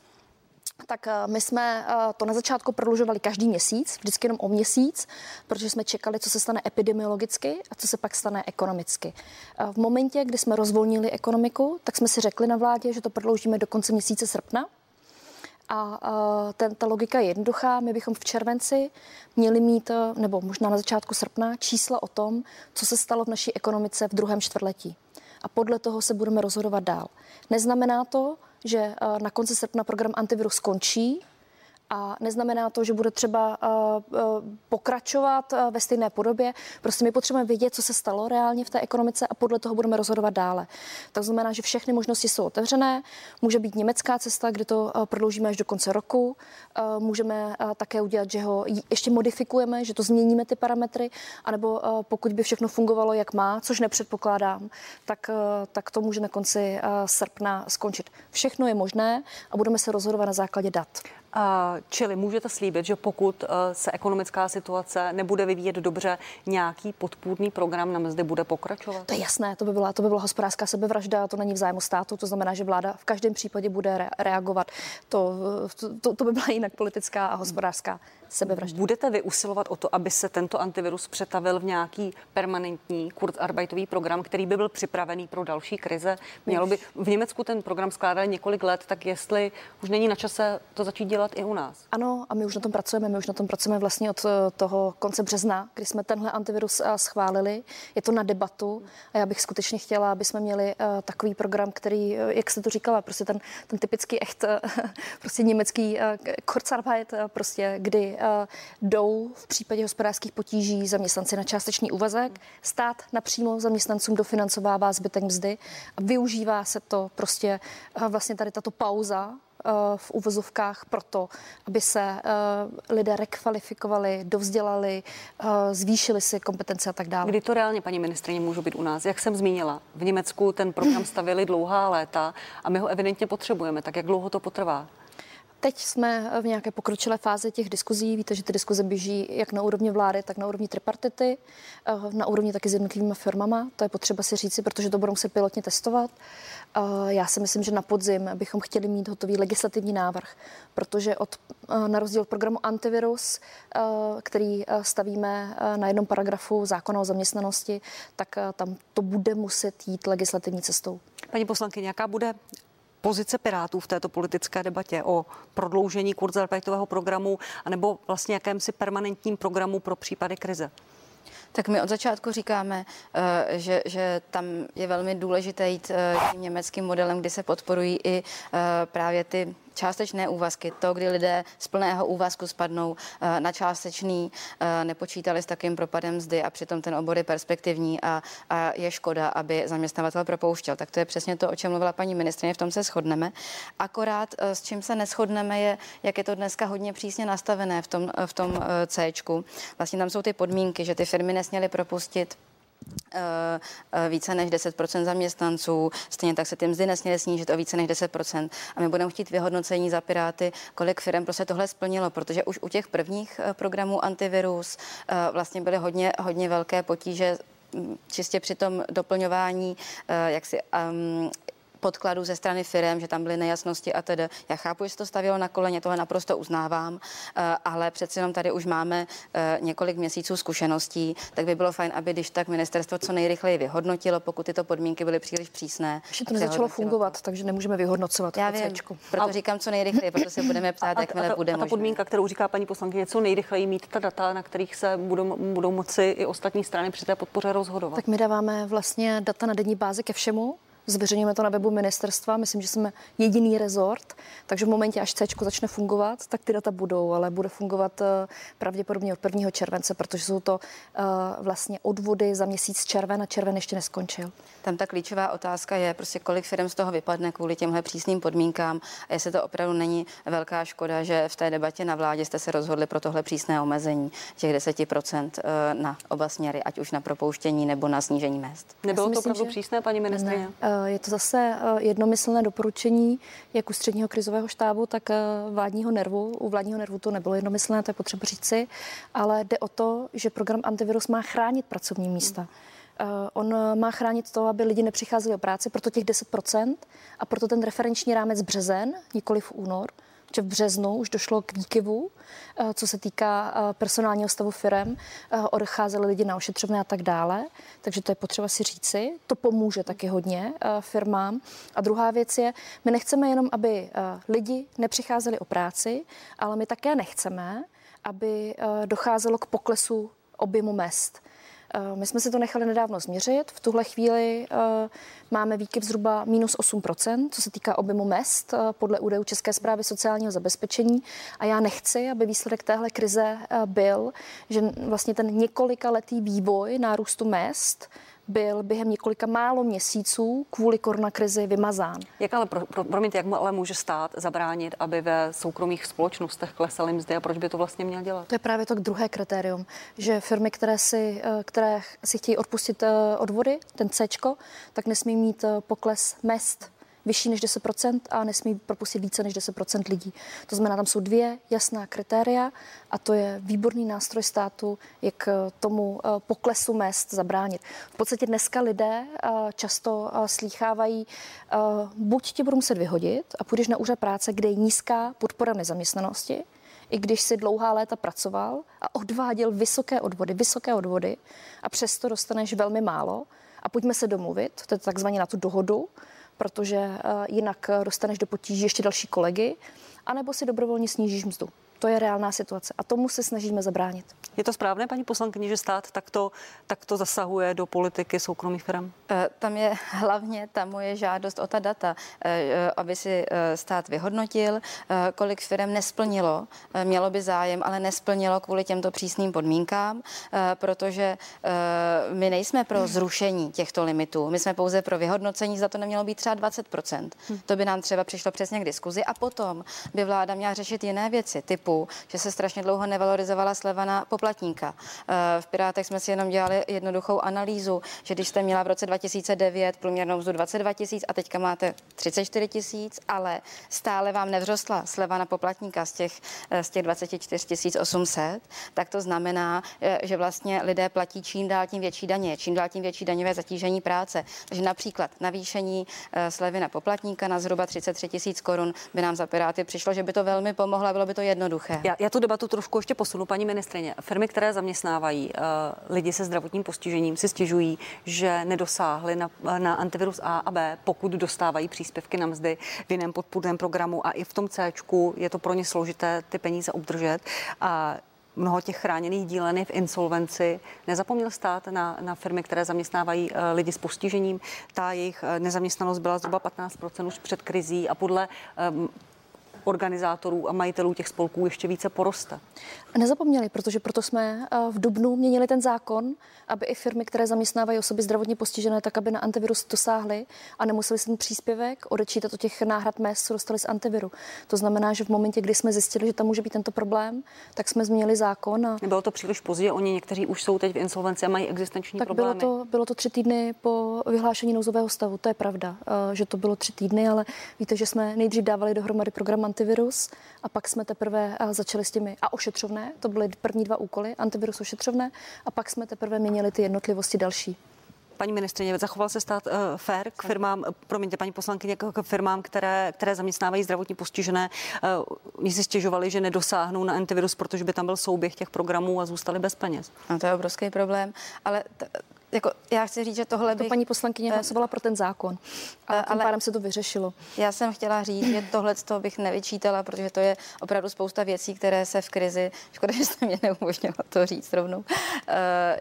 tak eh, my jsme eh, to na začátku prodlužovali každý měsíc, vždycky jenom o měsíc, protože jsme čekali, co se stane epidemiologicky a co se pak stane ekonomicky. Eh, v momentě, kdy jsme rozvolnili ekonomiku, tak jsme si řekli na vládě, že to prodloužíme do konce měsíce srpna. A ten, ta logika je jednoduchá. My bychom v červenci měli mít, nebo možná na začátku srpna, čísla o tom, co se stalo v naší ekonomice v druhém čtvrtletí. A podle toho se budeme rozhodovat dál. Neznamená to, že eh, na konci srpna program antivirus skončí, a neznamená to, že bude třeba uh, uh, pokračovat uh, ve stejné podobě. Prostě my potřebujeme vědět, co se stalo reálně v té ekonomice a podle toho budeme rozhodovat dále. To znamená, že všechny možnosti jsou otevřené. Může být německá cesta, kde to prodloužíme až do konce roku. Můžeme také udělat, že ho ještě modifikujeme, že to změníme ty parametry, anebo pokud by všechno fungovalo, jak má, což nepředpokládám, tak, tak to může na konci srpna skončit. Všechno je možné a budeme se rozhodovat na základě dat. Čili můžete slíbit, že pokud eh, se ekonomická situace nebude vyvíjet dobře, nějaký podpůrný program na mzdy bude pokračovat? To je jasné, to by byla, to by byla hospodářská sebevražda, to není v zájmu státu, to znamená, že vláda v každém případě bude re- reagovat. To, to, to by byla jinak politická a hospodářská sebevražda. Budete vy usilovat o to, aby se tento antivirus přetavil v nějaký permanentní kurzarbeitový program, který by byl připravený pro další krize? Mělo by v Německu ten program skládali několik let, tak jestli už není na čase to začít dělat i u nás? Ano, a my už na tom pracujeme. My už na tom pracujeme vlastně od eh, toho konce března, kdy jsme tenhle antivirus eh, schválili. Je to na debatu a já bych skutečně chtěla, aby jsme měli uh, takový program, který, jak jste to říkala, prostě ten, ten typický echt, [laughs] prostě německý Kurzarbeit, prostě kdy Eh, jdou v případě hospodářských potíží zaměstnanci na částečný úvazek. Stát napřímo zaměstnancům dofinancovává zbytek mzdy a využívá se to prostě eh, vlastně tady tato pauza eh, v uvozovkách proto, aby se lidé rekvalifikovali, dovzdělali, zvýšili si kompetence a tak dále. Kdy to reálně, paní ministrině, může být u nás? Jak jsem zmínila, v Německu ten program stavili dlouhá léta a my ho evidentně potřebujeme. Tak jak dlouho to potrvá? Teď jsme v nějaké pokročilé fázi těch diskuzí. Víte, že ty diskuze běží jak na úrovni vlády, tak na úrovni tripartity, eh, na úrovni taky s jednotlivými firmama. To je potřeba si říci, protože to budou se pilotně testovat. Eh, já si myslím, že na podzim bychom chtěli mít hotový legislativní návrh, protože od, eh, na rozdíl od programu Antivirus, který stavíme na jednom paragrafu zákona o zaměstnanosti, tak tam to bude muset jít legislativní cestou. Paní poslankyně, jaká bude pozice Pirátů v této politické debatě o prodloužení kurzarbeitového programu anebo vlastně jakémsi permanentním programu pro případy krize? Tak my od začátku říkáme, eh, že, že tam je velmi důležité jít eh, tím německým modelem, kdy se podporují i eh, právě ty částečné úvazky, to, kdy lidé z plného úvazku spadnou eh, na částečný, eh, nepočítali s takým propadem mzdy a přitom ten obor je perspektivní a, a je škoda, aby zaměstnavatel propouštěl. Tak to je přesně to, o čem mluvila paní ministrině, v tom se shodneme. Akorát eh, s čím se neschodneme je, jak je to dneska hodně přísně nastavené v tom, v tom C. Vlastně tam jsou ty podmínky, že ty firmy nesměly propustit více než 10% zaměstnanců, stejně tak se ty mzdy nesměly snížit o více než 10% A my budeme chtít vyhodnocení za Piráty, kolik firm prostě tohle splnilo, protože už u těch prvních eh, programů antivirus vlastně byly hodně, hodně velké potíže mm, čistě při tom doplňování jak si um, podkladů ze strany firm, že tam byly nejasnosti a tedy. Já chápu, že se to stavilo na koleně, tohle naprosto uznávám, eh, ale přeci jenom tady už máme eh, několik měsíců zkušeností, tak by bylo fajn, aby když tak ministerstvo co nejrychleji vyhodnotilo, pokud tyto podmínky byly příliš přísné. Ještě to nezačalo fungovat, to. takže nemůžeme vyhodnocovat. Já vím, proto a... říkám co nejrychleji, proto se budeme ptát, jakmile bude A ta podmínka, kterou říká paní poslankyně, co nejrychleji mít ta data, na kterých se budou, budou moci i ostatní strany při té podpoře rozhodovat. Tak my dáváme vlastně data na denní bázi ke všemu, Zveřejňujeme to na webu ministerstva, myslím, že jsme jediný rezort, takže v momentě, až C začne fungovat, tak ty data budou, ale bude fungovat eh, pravděpodobně od 1. července, protože jsou to eh, vlastně odvody za měsíc červen a červen ještě neskončil. Tam ta klíčová otázka je, prostě kolik firm z toho vypadne kvůli těmhle přísným podmínkám a jestli to opravdu není velká škoda, že v té debatě na vládě jste se rozhodli pro tohle přísné omezení těch 10% eh, na oba směry, ať už na propouštění nebo na snížení mest. Nebylo to opravdu že... přísné, paní ministrině? Ne. Je to zase jednomyslné doporučení jak u středního krizového štábu, tak vládního nervu. U vládního nervu to nebylo jednomyslné, to je potřeba říci, ale jde o to, že program antivirus má chránit pracovní místa. On má chránit to, aby lidi nepřicházeli o práci, proto těch 10% a proto ten referenční rámec březen, nikoli v únor, že v březnu už došlo k výkyvu, co se týká personálního stavu firm, odcházeli lidi na ošetřovné a tak dále, takže to je potřeba si říci. To pomůže taky hodně firmám. A druhá věc je, my nechceme jenom, aby lidi nepřicházeli o práci, ale my také nechceme, aby docházelo k poklesu objemu mest. Eh, my jsme si to nechali nedávno změřit. V tuhle chvíli eh, máme výkyv zhruba minus 8%, co se týká objemu mest eh, podle údajů České zprávy sociálního zabezpečení. A já nechci, aby výsledek téhle krize byl, že vlastně ten několika letý vývoj nárůstu mest byl během několika málo měsíců kvůli koronakrizi vymazán. Jak ale, pro, pro, promiňte, jak ale může stát zabránit, aby ve soukromých společnostech klesaly mzdy a proč by to vlastně měl dělat? To je právě to druhé kritérium, že firmy, které si, eh, které si chtějí odpustit eh, odvody, ten C, tak nesmí mít eh, pokles mest vyšší než 10% a nesmí propustit více než 10% lidí. To znamená, tam jsou dvě jasná kritéria a to je výborný nástroj státu, jak eh, tomu eh, poklesu mest zabránit. V podstatě dneska lidé eh, často slýchávají, buď tě budou muset vyhodit a půjdeš na úřad práce, kde je nízká podpora nezaměstnanosti, i když si dlouhá léta pracoval a odváděl vysoké odvody, vysoké odvody a přesto dostaneš velmi málo a pojďme se domluvit, to je takzvaně na tu dohodu, protože eh, jinak dostaneš do potíží ještě další kolegy, anebo si dobrovolně snížíš mzdu. To je reálná situace a tomu se snažíme zabránit. Je to správné, paní poslankyně, že stát takto, takto zasahuje do politiky soukromých firm? Eh, tam je [laughs] hlavně ta moje žádost o ta data, eh, aby si eh, stát vyhodnotil, kolik firm nesplnilo, mělo by zájem, ale nesplnilo kvůli těmto přísným podmínkám, protože my nejsme pro zrušení těchto limitů, my jsme pouze pro vyhodnocení, za to nemělo být třeba 20%. Hm. To by nám třeba přišlo přesně k diskuzi a potom by vláda měla řešit jiné věci, typu, že se strašně dlouho nevalorizovala sleva na poplatníka. Eh, v Pirátech jsme si jenom dělali jednoduchou analýzu, že když jste měla v roce 2009 průměrnou mzdu 22 tisíc a teďka máte 34 tisíc, ale stále vám nevzrostla sleva na poplatníka z těch, eh, z těch 24 800, tak to znamená, eh, že vlastně lidé platí čím dál tím větší daně, čím dál tím větší daňové zatížení práce. Takže například navýšení slevy na poplatníka na zhruba 33 tisíc korun by nám za Piráty přišlo, že by to velmi pomohlo a bylo by to jednoduché. Já, já tu debatu trošku ještě posunu, paní ministrině. Firmy, které zaměstnávají uh, lidi se zdravotním postižením, si stěžují, že nedosáhly na, na antivirus A a B, pokud dostávají příspěvky na mzdy v jiném podpůrném programu a i v tom C je to pro ně složité ty peníze obdržet. A mnoho těch chráněných dílen je v insolvenci. Nezapomněl stát na, na firmy, které zaměstnávají uh, lidi s postižením. Ta jejich uh, nezaměstnanost byla zhruba 15% už před krizí a podle um, organizátorů a majitelů těch spolků ještě více poroste. Nezapomněli, protože proto jsme eh, v Dubnu měnili ten zákon, aby i firmy, které zaměstnávají osoby zdravotně postižené, tak aby na antivirus dosáhly a nemuseli si ten příspěvek odečítat od těch náhrad mest, co dostali z antiviru. To znamená, že v momentě, kdy jsme zjistili, že tam může být tento problém, tak jsme změnili zákon. A... Nebylo to příliš pozdě, oni někteří už jsou teď v insolvenci a mají existenční tak problémy. Bylo to, bylo to tři týdny po vyhlášení nouzového stavu, to je pravda, eh, že to bylo tři týdny, ale víte, že jsme nejdřív dávali dohromady program antivirus a pak jsme teprve eh, začali s těmi a ošetřovné, to byly první dva úkoly, antivirus ošetřovné a pak jsme teprve měnili ty jednotlivosti další. Paní ministrině, zachoval se stát uh, fair k firmám, promiňte, paní poslankyně, k, firmám, které, které zaměstnávají zdravotně postižené. Uh, oni si stěžovali, že nedosáhnou na antivirus, protože by tam byl souběh těch programů a zůstali bez peněz. A to je obrovský problém, ale t- jako já chci říct, že tohle bych... To paní poslankyně hlasovala pro ten zákon. A tím ale pádem se to vyřešilo. Já jsem chtěla říct, že tohle to bych nevyčítala, protože to je opravdu spousta věcí, které se v krizi, škoda, že jste mě neumožnila to říct rovnou,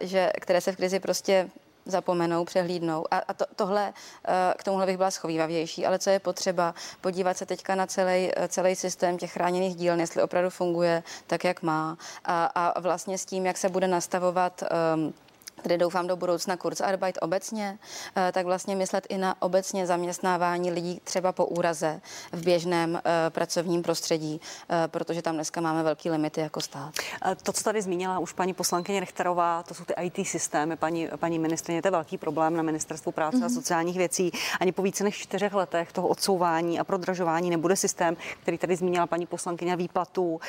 že které se v krizi prostě zapomenou, přehlídnou. A, a to, tohle, eh, k tomuhle bych byla schovývavější, ale co je potřeba, podívat se teďka na celý, eh, celý systém těch chráněných díl, jestli opravdu funguje tak, jak má. A, a vlastně s tím, jak se bude nastavovat um, tedy doufám do budoucna Kurzarbeit obecně, eh, tak vlastně myslet i na obecně zaměstnávání lidí třeba po úraze v běžném eh, pracovním prostředí, eh, protože tam dneska máme velký limity jako stát. To, co tady zmínila už paní poslankyně Rechterová, to jsou ty IT systémy, paní, paní ministrině, to je velký problém na ministerstvu práce mm-hmm. a mhm. sociálních věcí. Ani po více než čtyřech letech toho odsouvání a prodražování nebude systém, který tady zmínila paní poslankyně výplatu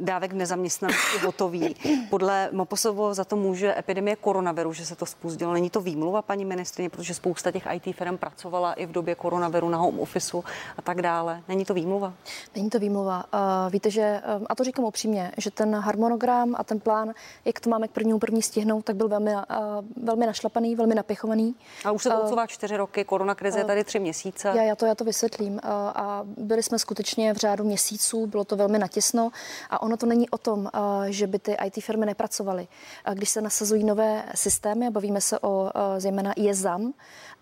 dávek nezaměstnanosti hotový. Podle Moposovo za to může epidemie koronaviru koronaviru, že se to spustilo. Není to výmluva, paní ministrině, protože spousta těch IT firm pracovala i v době koronaviru na home officeu a tak dále. Není to výmluva? Není to výmluva. Uh, víte, že, uh, a to říkám upřímně, že ten harmonogram a ten plán, jak to máme k prvnímu první stihnout, tak byl velmi, uh, velmi našlapaný, velmi napěchovaný. A už se to uh, čtyři roky, koronakrize je tady tři měsíce. Já, já, to, já to vysvětlím. A byli jsme skutečně v řádu měsíců, bylo to velmi natěsno a ono to není o tom, že by ty IT firmy nepracovaly. Když se nasazují nové systémy bavíme se o zejména IEZAM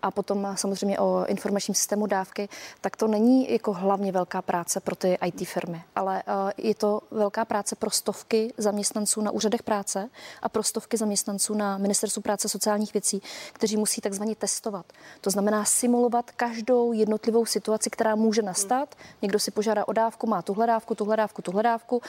a potom samozřejmě o informačním systému dávky, tak to není jako hlavně velká práce pro ty IT firmy, ale je to velká práce pro stovky zaměstnanců na úřadech práce a pro stovky zaměstnanců na ministerstvu práce sociálních věcí, kteří musí takzvaně testovat. To znamená simulovat každou jednotlivou situaci, která může nastat. Někdo si požádá o dávku, má tuhle dávku, tuhle dávku, tuhle dávku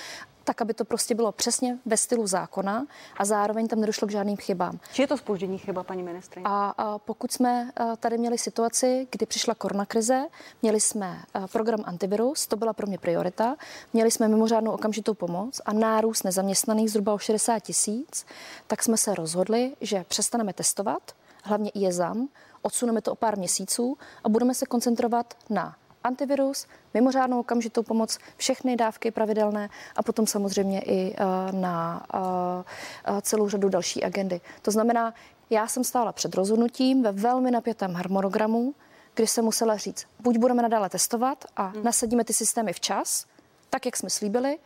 tak, aby to prostě bylo přesně ve stylu zákona a zároveň tam nedošlo k žádným chybám. Či je to spoždění chyba, paní ministrině? A, a pokud jsme tady měli situaci, kdy přišla koronakrize, měli jsme program antivirus, to byla pro mě priorita, měli jsme mimořádnou okamžitou pomoc a nárůst nezaměstnaných zhruba o 60 tisíc, tak jsme se rozhodli, že přestaneme testovat, hlavně IEZAM, odsuneme to o pár měsíců a budeme se koncentrovat na antivirus, mimořádnou okamžitou pomoc, všechny dávky pravidelné a potom samozřejmě i eh, na eh, celou řadu další agendy. To znamená, já jsem stála před rozhodnutím ve velmi napětém harmonogramu, kdy jsem musela říct, buď budeme nadále testovat a hmm. nasadíme ty systémy včas, tak, jak jsme slíbili,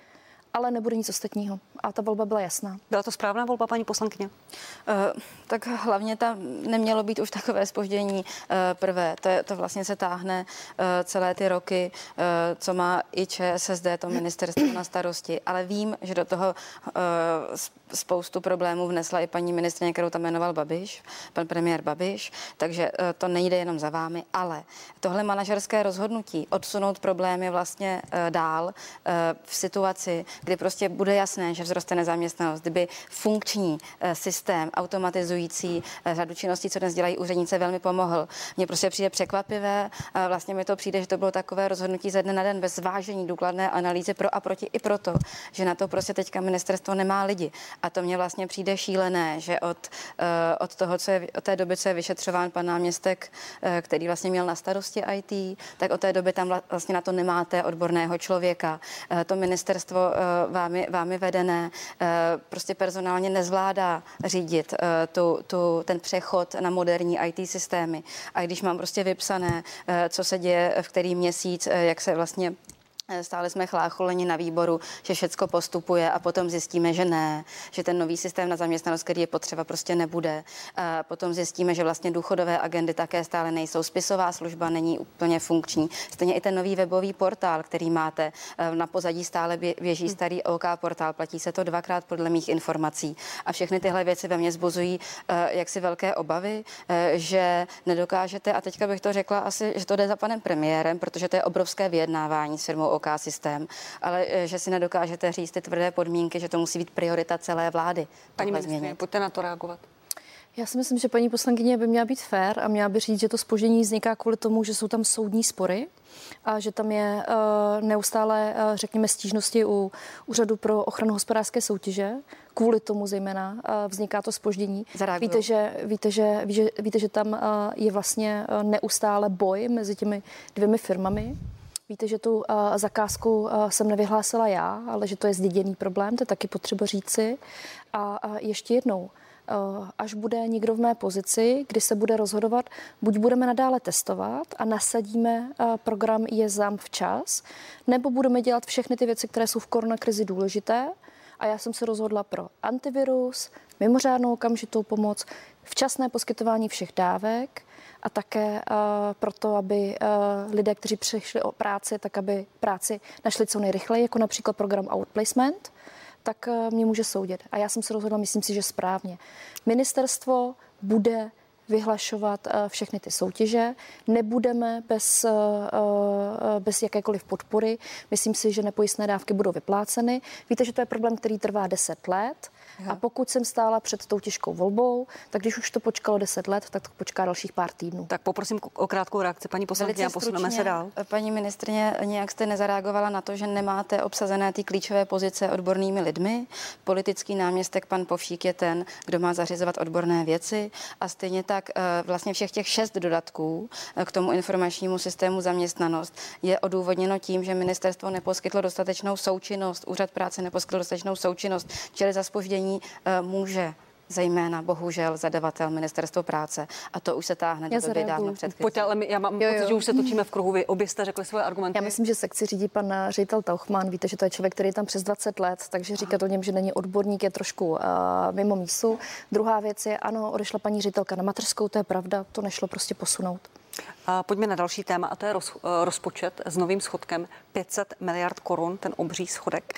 ale nebude nic ostatního. A ta volba byla jasná. Byla to správná volba, paní poslankyně? Uh, tak hlavně tam nemělo být už takové spoždění uh, prvé. To, je, to vlastně se táhne uh, celé ty roky, uh, co má i ČSSD, to ministerstvo na starosti. Ale vím, že do toho uh, spoustu problémů vnesla i paní ministrině, kterou tam jmenoval Babiš, pan premiér Babiš, takže uh, to nejde jenom za vámi, ale tohle manažerské rozhodnutí odsunout problémy vlastně uh, dál uh, v situaci, kdy prostě bude jasné, že vzroste nezaměstnanost, kdyby funkční uh, systém automatizující uh, řadu činností, co dnes dělají úřednice, velmi pomohl. Mně prostě přijde překvapivé, vlastně mi to přijde, že to bylo takové rozhodnutí ze dne na den bez zvážení, důkladné analýzy pro a proti i proto, že na to prostě teďka ministerstvo nemá lidi. A to mně vlastně přijde šílené, že od, od toho, co je, od té doby, co je vyšetřován pan náměstek, který vlastně měl na starosti IT, tak od té doby tam vlastně na to nemáte odborného člověka. To ministerstvo vámi, vámi vedené prostě personálně nezvládá řídit tu, tu, ten přechod na moderní IT systémy. A když mám prostě vypsané, co se děje v který měsíc, jak se vlastně Eh, stále jsme chlácholeni na výboru, že všecko postupuje a potom zjistíme, že ne, že ten nový systém na zaměstnanost, který je potřeba, prostě nebude. A potom zjistíme, že vlastně důchodové agendy také stále nejsou. Spisová služba není úplně funkční. Stejně i ten nový webový portál, který máte eh, na pozadí stále běží hmm. starý OK portál, platí se to dvakrát podle mých informací. A všechny tyhle věci ve mně zbuzují eh, jaksi velké obavy, že nedokážete, a teďka bych to řekla asi, že to jde za panem premiérem, protože to je obrovské vyjednávání s firmou OK systém, ale eh, že si nedokážete říct ty tvrdé podmínky, že to musí být priorita celé vlády. Paní ministrině, pojďte na to reagovat. Já si myslím, že paní poslankyně by měla být fér a měla by říct, že to spoždění vzniká kvůli tomu, že jsou tam soudní spory a že tam je uh, neustále, uh, řekněme, stížnosti u Úřadu pro ochranu hospodářské soutěže. Kvůli tomu zejména uh, vzniká to spoždění. Víte že, víte, že, víte, víte, že tam uh, je vlastně uh, neustále boj mezi těmi dvěmi firmami. Víte, že tu zakázku jsem nevyhlásila já, ale že to je zděděný problém, to je taky potřeba říci. A ještě jednou, až bude někdo v mé pozici, kdy se bude rozhodovat, buď budeme nadále testovat a nasadíme program JEZAM včas, nebo budeme dělat všechny ty věci, které jsou v koronakrizi důležité. A já jsem se rozhodla pro antivirus, mimořádnou okamžitou pomoc, včasné poskytování všech dávek, a také uh, proto, aby uh, lidé, kteří přišli o práci, tak aby práci našli co nejrychleji, jako například program Outplacement, tak uh, mě může soudit. A já jsem se rozhodla, myslím si, že správně. Ministerstvo bude vyhlašovat všechny ty soutěže. Nebudeme bez, bez jakékoliv podpory. Myslím si, že nepojistné dávky budou vypláceny. Víte, že to je problém, který trvá 10 let. A pokud jsem stála před tou těžkou volbou, tak když už to počkalo 10 let, tak to počká dalších pár týdnů. Tak poprosím o krátkou reakci, paní poslankyně, a posuneme se dál. Paní ministrně, nějak jste nezareagovala na to, že nemáte obsazené ty klíčové pozice odbornými lidmi. Politický náměstek pan Povšík je ten, kdo má zařizovat odborné věci a stejně tak eh, vlastně všech těch šest dodatků eh, k tomu informačnímu systému zaměstnanost je odůvodněno tím, že ministerstvo neposkytlo dostatečnou součinnost, úřad práce neposkytl dostatečnou součinnost, čili za spoždění řízení eh, může zejména bohužel zadavatel ministerstvo práce a to už se táhne do doby dávno před Pojďte, ale my, já mám jo, jo. pocit, že už se točíme v kruhu. Vy obě jste řekli svoje argumenty. Já myslím, že sekci řídí pan eh, ředitel Tauchman. Víte, že to je člověk, který je tam přes 20 let, takže říkat o něm, že není odborník, je trošku uh, mimo mísu. Druhá věc je, ano, odešla paní ředitelka na mateřskou, to je pravda, to nešlo prostě posunout. Pojďme na další téma a to je roz, eh, rozpočet s novým schodkem 500 miliard korun, ten obří schodek.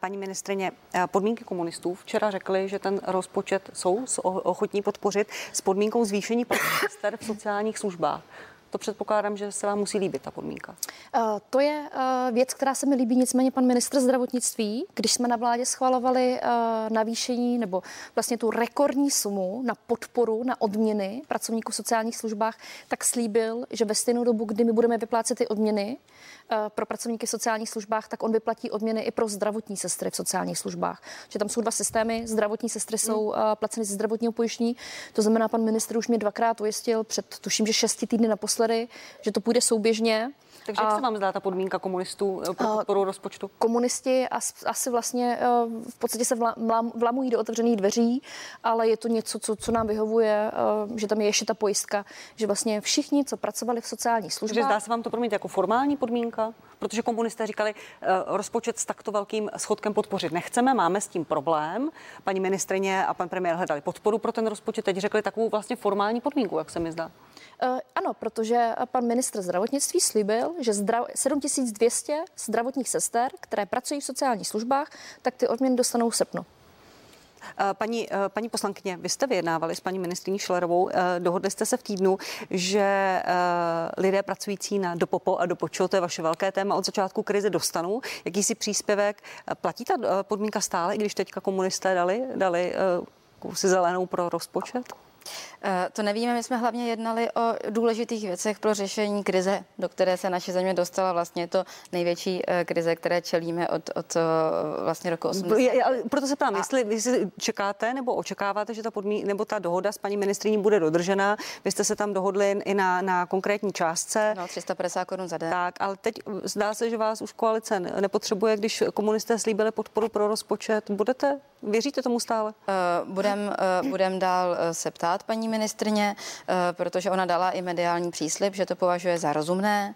Paní ministrině, eh, podmínky komunistů včera řekli, že ten rozpočet jsou ochotní podpořit s podmínkou zvýšení platů v sociálních službách. To předpokládám, že se vám musí líbit ta podmínka. Uh, to je uh, věc, která se mi líbí. Nicméně pan ministr zdravotnictví, když jsme na vládě schvalovali uh, navýšení nebo vlastně tu rekordní sumu na podporu, na odměny pracovníků v sociálních službách, tak slíbil, že ve stejnou dobu, kdy my budeme vyplácet ty odměny, Eh, pro pracovníky v sociálních službách, tak on vyplatí odměny i pro zdravotní sestry v sociálních službách. Že tam jsou dva systémy, zdravotní sestry jsou hmm. placeny ze zdravotního pojištění. To znamená, pan ministr už mě dvakrát ujistil před tuším, že šesti týdny naposledy, že to půjde souběžně takže jak se vám zdá ta podmínka komunistů eh, pro podporu rozpočtu? Komunisti asi vlastně eh, v podstatě se vlamují do otevřených dveří, ale je to něco, co, co nám vyhovuje, eh, že tam je ještě ta pojistka, že vlastně všichni, co pracovali v sociálních službách. Takže zdá se vám to promít jako formální podmínka? Protože komunisté říkali, rozpočet s takto velkým schodkem podpořit nechceme, máme s tím problém. Paní ministrině a pan premiér hledali podporu pro ten rozpočet, teď řekli takovou vlastně formální podmínku, jak se mi zdá. Eh, ano, protože pan ministr zdravotnictví slíbil, že zdrav, 7200 zdravotních sester, které pracují v sociálních službách, tak ty odměny dostanou v srpnu. Eh, paní, eh, paní poslankyně, vy jste vyjednávali s paní ministriní Šlerovou, dohodli jste se v týdnu, že lidé pracující na dopopo a dopočo, to je vaše velké téma, od začátku krize dostanou jakýsi příspěvek. Platí ta podmínka stále, i když teďka komunisté dali, dali si zelenou pro rozpočet? Eh, to nevíme, my jsme hlavně jednali o důležitých věcech pro řešení krize, do které se naše země dostala. Vlastně je to největší eh, krize, které čelíme od, od eh, vlastně roku 80. Proto se ptám, a... jestli vy si čekáte nebo očekáváte, že ta podmí, nebo ta dohoda s paní ministriní bude dodržena. Vy jste se tam dohodli i na, na konkrétní částce. No, 350 korun za den. Tak, ale teď zdá se, že vás už koalice nepotřebuje, když komunisté slíbili podporu pro rozpočet. Budete, věříte tomu stále? Budem, budem dál se ptát ptát paní ministrně, protože ona dala i mediální příslip, že to považuje za rozumné,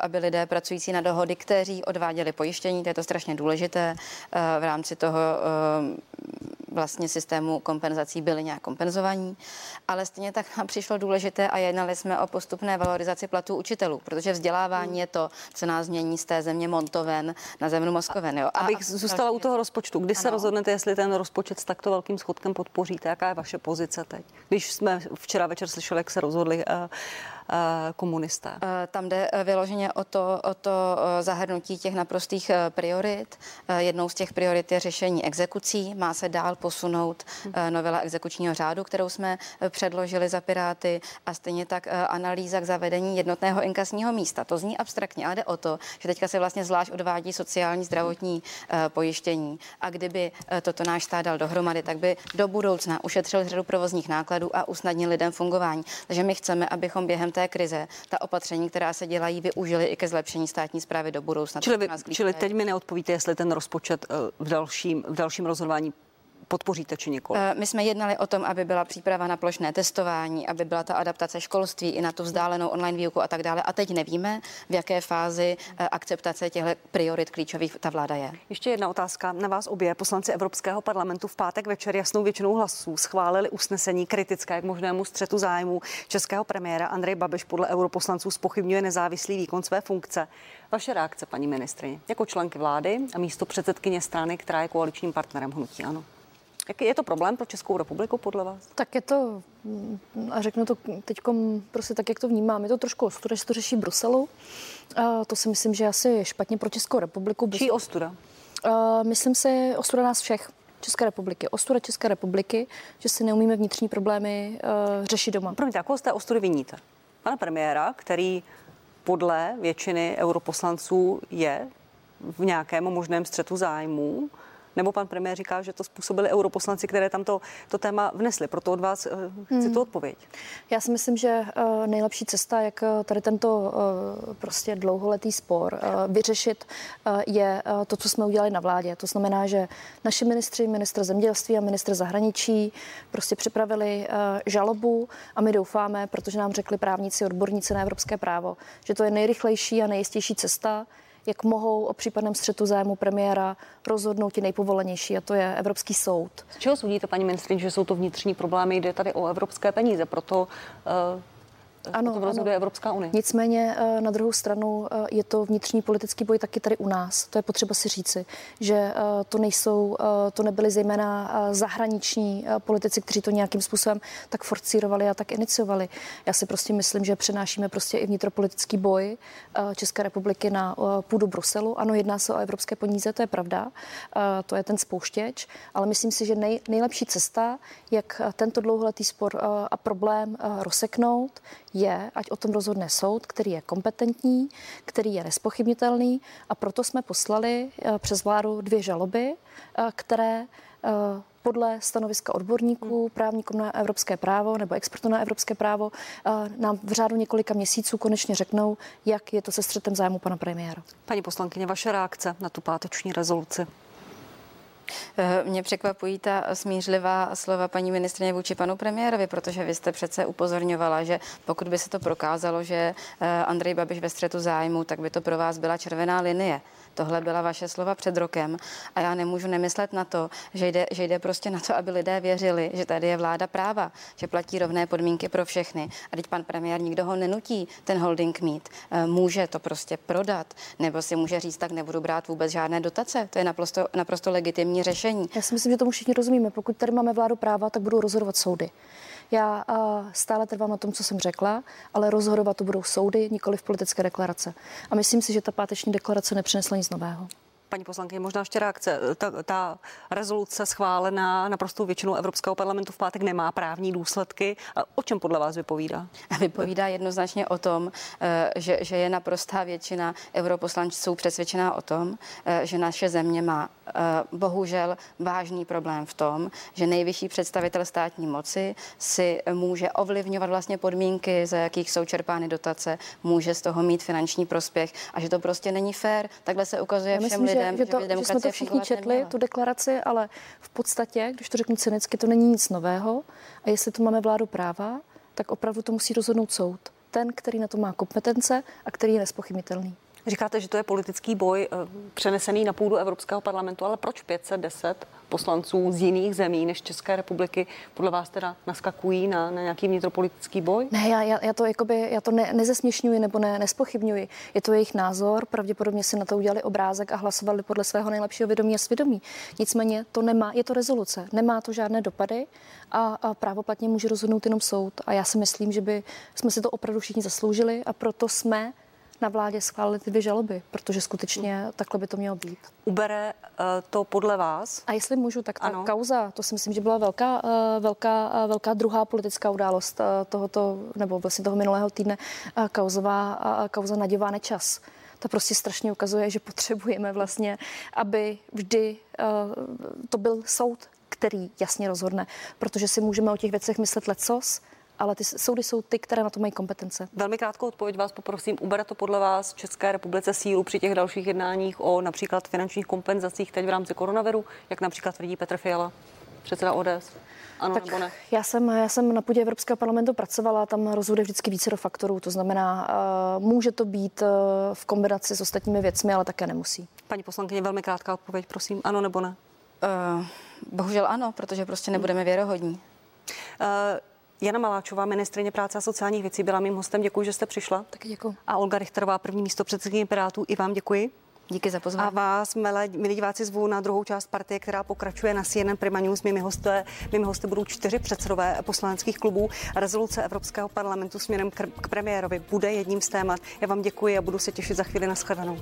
aby lidé pracující na dohody, kteří odváděli pojištění, to je to strašně důležité, v rámci toho vlastně systému kompenzací byli nějak kompenzovaní, ale stejně tak nám přišlo důležité a jednali jsme o postupné valorizaci platů učitelů, protože vzdělávání je to, co nás změní z té země Montoven na zemnu Moskoven. Jo. A, Abych zůstala u toho rozpočtu. Kdy ano. se rozhodnete, jestli ten rozpočet s takto velkým schodkem podpoříte? Jaká je vaše pozice teď? Když jsme včera večer slyšeli, jak se rozhodli Eh, komunisté. Eh, tam jde eh, vyloženě o to, o to zahrnutí těch naprostých priorit. Jednou z těch priorit je řešení exekucí. Má se dál posunout novela exekučního řádu, kterou jsme předložili za Piráty a stejně tak analýza k zavedení jednotného inkasního místa. To zní abstraktně, ale jde o to, že teďka se vlastně zvlášť odvádí sociální zdravotní pojištění. A kdyby toto náš stát dal dohromady, tak by do budoucna ušetřil řadu provozních nákladů a usnadnil lidem fungování. Takže my chceme, abychom během té krize ta opatření, která se dělají, využili i ke zlepšení státní zprávy do budoucna. Čili, vy, čili teď mi neodpovíte, jestli ten rozpočet eh, v dalším, v dalším rozhodování podpoříte či nikoli? Eh, my jsme jednali o tom, aby byla příprava na plošné testování, aby byla ta adaptace školství i na tu vzdálenou online výuku a tak dále. A teď nevíme, v jaké fázi eh, akceptace těchto priorit klíčových ta vláda je. Ještě jedna otázka na vás obě. Poslanci Evropského parlamentu v pátek večer jasnou většinou hlasů schválili usnesení kritické k možnému střetu zájmu českého premiéra Andrej Babiš podle europoslanců spochybňuje nezávislý výkon své funkce. Vaše reakce, paní ministrině, jako členky vlády a místo předsedkyně strany, která je koaličním partnerem hnutí, ano. Jaký je to problém pro Českou republiku podle vás? Tak je to, mm, a řeknu to teď prostě tak, jak to vnímám, je to trošku ostuda, že to řeší Bruselu. A to si myslím, že asi je špatně pro Českou republiku. Čí ostuda? A myslím si, ostuda nás všech. České republiky. Ostuda České republiky, že si neumíme vnitřní problémy uh, řešit doma. Promiňte, jakou z té ostudy viníte? Pana premiéra, který podle většiny europoslanců je v nějakém možném střetu zájmů, nebo pan premiér říká, že to způsobili europoslanci, které tam to, to téma vnesli. Proto od vás uh, chci hmm. tu odpověď. Já si myslím, že uh, nejlepší cesta, jak eh, tady tento prostě dlouholetý spor vyřešit, je to, co jsme udělali na vládě. To znamená, že naši ministři, ministr zemědělství a ministr zahraničí prostě připravili žalobu a my doufáme, protože nám řekli právníci, odborníci na evropské právo, že to je nejrychlejší a nejistější cesta, jak mohou o případném střetu zájmu premiéra rozhodnout ti nejpovolenější, a to je Evropský soud. Z čeho soudíte, paní ministrině, že jsou to vnitřní problémy? Jde tady o evropské peníze, proto uh ano, to rozhoduje ano. Evropská unie. Nicméně eh, na druhou stranu eh, je to vnitřní politický boj taky tady u nás. To je potřeba si říci, že eh, to nejsou, to nebyly zejména zahraniční politici, kteří to nějakým způsobem tak forcírovali a tak iniciovali. Já si prostě myslím, že přenášíme prostě i vnitropolitický boj České republiky na půdu Bruselu. Ano, jedná se o evropské peníze, to je pravda, to je ten spouštěč, ale myslím si, že nej, nejlepší cesta, jak tento dlouholetý spor a problém rozseknout, je, ať o tom rozhodne soud, který je kompetentní, který je nespochybnitelný a proto jsme poslali eh, přes vládu dvě žaloby, eh, které eh, podle stanoviska odborníků, hmm. právníků na evropské právo nebo expertů na evropské právo nám v řádu několika měsíců konečně řeknou, jak je to se střetem zájmu pana premiéra. Paní poslankyně, vaše reakce na tu páteční rezoluci? Eh, mě překvapují ta smířlivá slova paní ministrině vůči panu premiérovi, protože vy jste přece upozorňovala, že pokud by se to prokázalo, že eh, Andrej Babiš ve střetu zájmu, tak by to pro vás byla červená linie. Tohle byla vaše slova před rokem a já nemůžu nemyslet na to, že jde, že jde prostě na to, aby lidé věřili, že tady je vláda práva, že platí rovné podmínky pro všechny. A teď pan premiér nikdo ho nenutí ten holding mít. Eh, může to prostě prodat, nebo si může říct, tak nebudu brát vůbec žádné dotace. To je naprosto, naprosto legitimní řešení. Já si myslím, že tomu všichni rozumíme. Pokud tady máme vládu práva, tak budou rozhodovat soudy. Já stále trvám na tom, co jsem řekla, ale rozhodovat to budou soudy, nikoli v politické deklarace. A myslím si, že ta páteční deklarace nepřinesla nic nového. Paní poslankyně, možná ještě reakce. Ta, ta rezoluce schválená naprostou většinou Evropského parlamentu v pátek nemá právní důsledky. A o čem podle vás vypovídá? Vypovídá jednoznačně o tom, eh, že, že je naprostá většina europoslanců přesvědčená o tom, eh, že naše země má bohužel vážný problém v tom, že nejvyšší představitel státní moci si může ovlivňovat vlastně podmínky, za jakých jsou čerpány dotace, může z toho mít finanční prospěch a že to prostě není fér. Takhle se ukazuje všem lidem lidem, že, to, že, že jsme to všichni četli, neměla. tu deklaraci, ale v podstatě, když to řeknu cynicky, to není nic nového. A jestli tu máme vládu práva, tak opravdu to musí rozhodnout soud. Ten, který na to má kompetence a který je nespochybnitelný. Říkáte, že to je politický boj eh, přenesený na půdu Evropského parlamentu, ale proč 510 poslanců z jiných zemí než České republiky podle vás teda naskakují na, na nějaký vnitropolitický boj? Ne, já, já, to, jakoby, já to ne, nezesměšňuji nebo ne, nespochybňuji. Je to jejich názor, pravděpodobně si na to udělali obrázek a hlasovali podle svého nejlepšího vědomí a svědomí. Nicméně to nemá, je to rezoluce, nemá to žádné dopady a, a právoplatně může rozhodnout jenom soud. A já si myslím, že by jsme si to opravdu všichni zasloužili a proto jsme na vládě schválili ty dvě žaloby, protože skutečně takhle by to mělo být. Ubere uh, to podle vás? A jestli můžu, tak ta ano. kauza, to si myslím, že byla velká, uh, velká, uh, velká druhá politická událost uh, tohoto, nebo vlastně toho minulého týdne, uh, kauzová, uh, kauza naděváne čas. To prostě strašně ukazuje, že potřebujeme vlastně, aby vždy uh, to byl soud, který jasně rozhodne, protože si můžeme o těch věcech myslet lecos, ale ty soudy jsou ty, které na to mají kompetence. Velmi krátkou odpověď vás poprosím. Ubere to podle vás České republice sílu při těch dalších jednáních o například finančních kompenzacích teď v rámci koronaviru, jak například tvrdí Petr Fiala, předseda ODS? Ano tak nebo ne? Já jsem, já jsem na půdě Evropského parlamentu pracovala, tam rozhoduje vždycky více do faktorů, to znamená, uh, může to být uh, v kombinaci s ostatními věcmi, ale také nemusí. Paní poslankyně, velmi krátká odpověď, prosím, ano nebo ne? Uh, bohužel ano, protože prostě nebudeme věrohodní. Uh, Jana Maláčová, ministrině práce a sociálních věcí, byla mým hostem. Děkuji, že jste přišla. Tak děkuji. A Olga Richterová, první místo předsedkyně Pirátů, i vám děkuji. Díky za pozvání. A vás, milé, milí diváci, zvu na druhou část partie, která pokračuje na CNN Prima News. Mými hosty, mými hosty budou čtyři předsedové poslaneckých klubů. Rezoluce Evropského parlamentu směrem k, k premiérovi bude jedním z témat. Já vám děkuji a budu se těšit za chvíli na shledanou.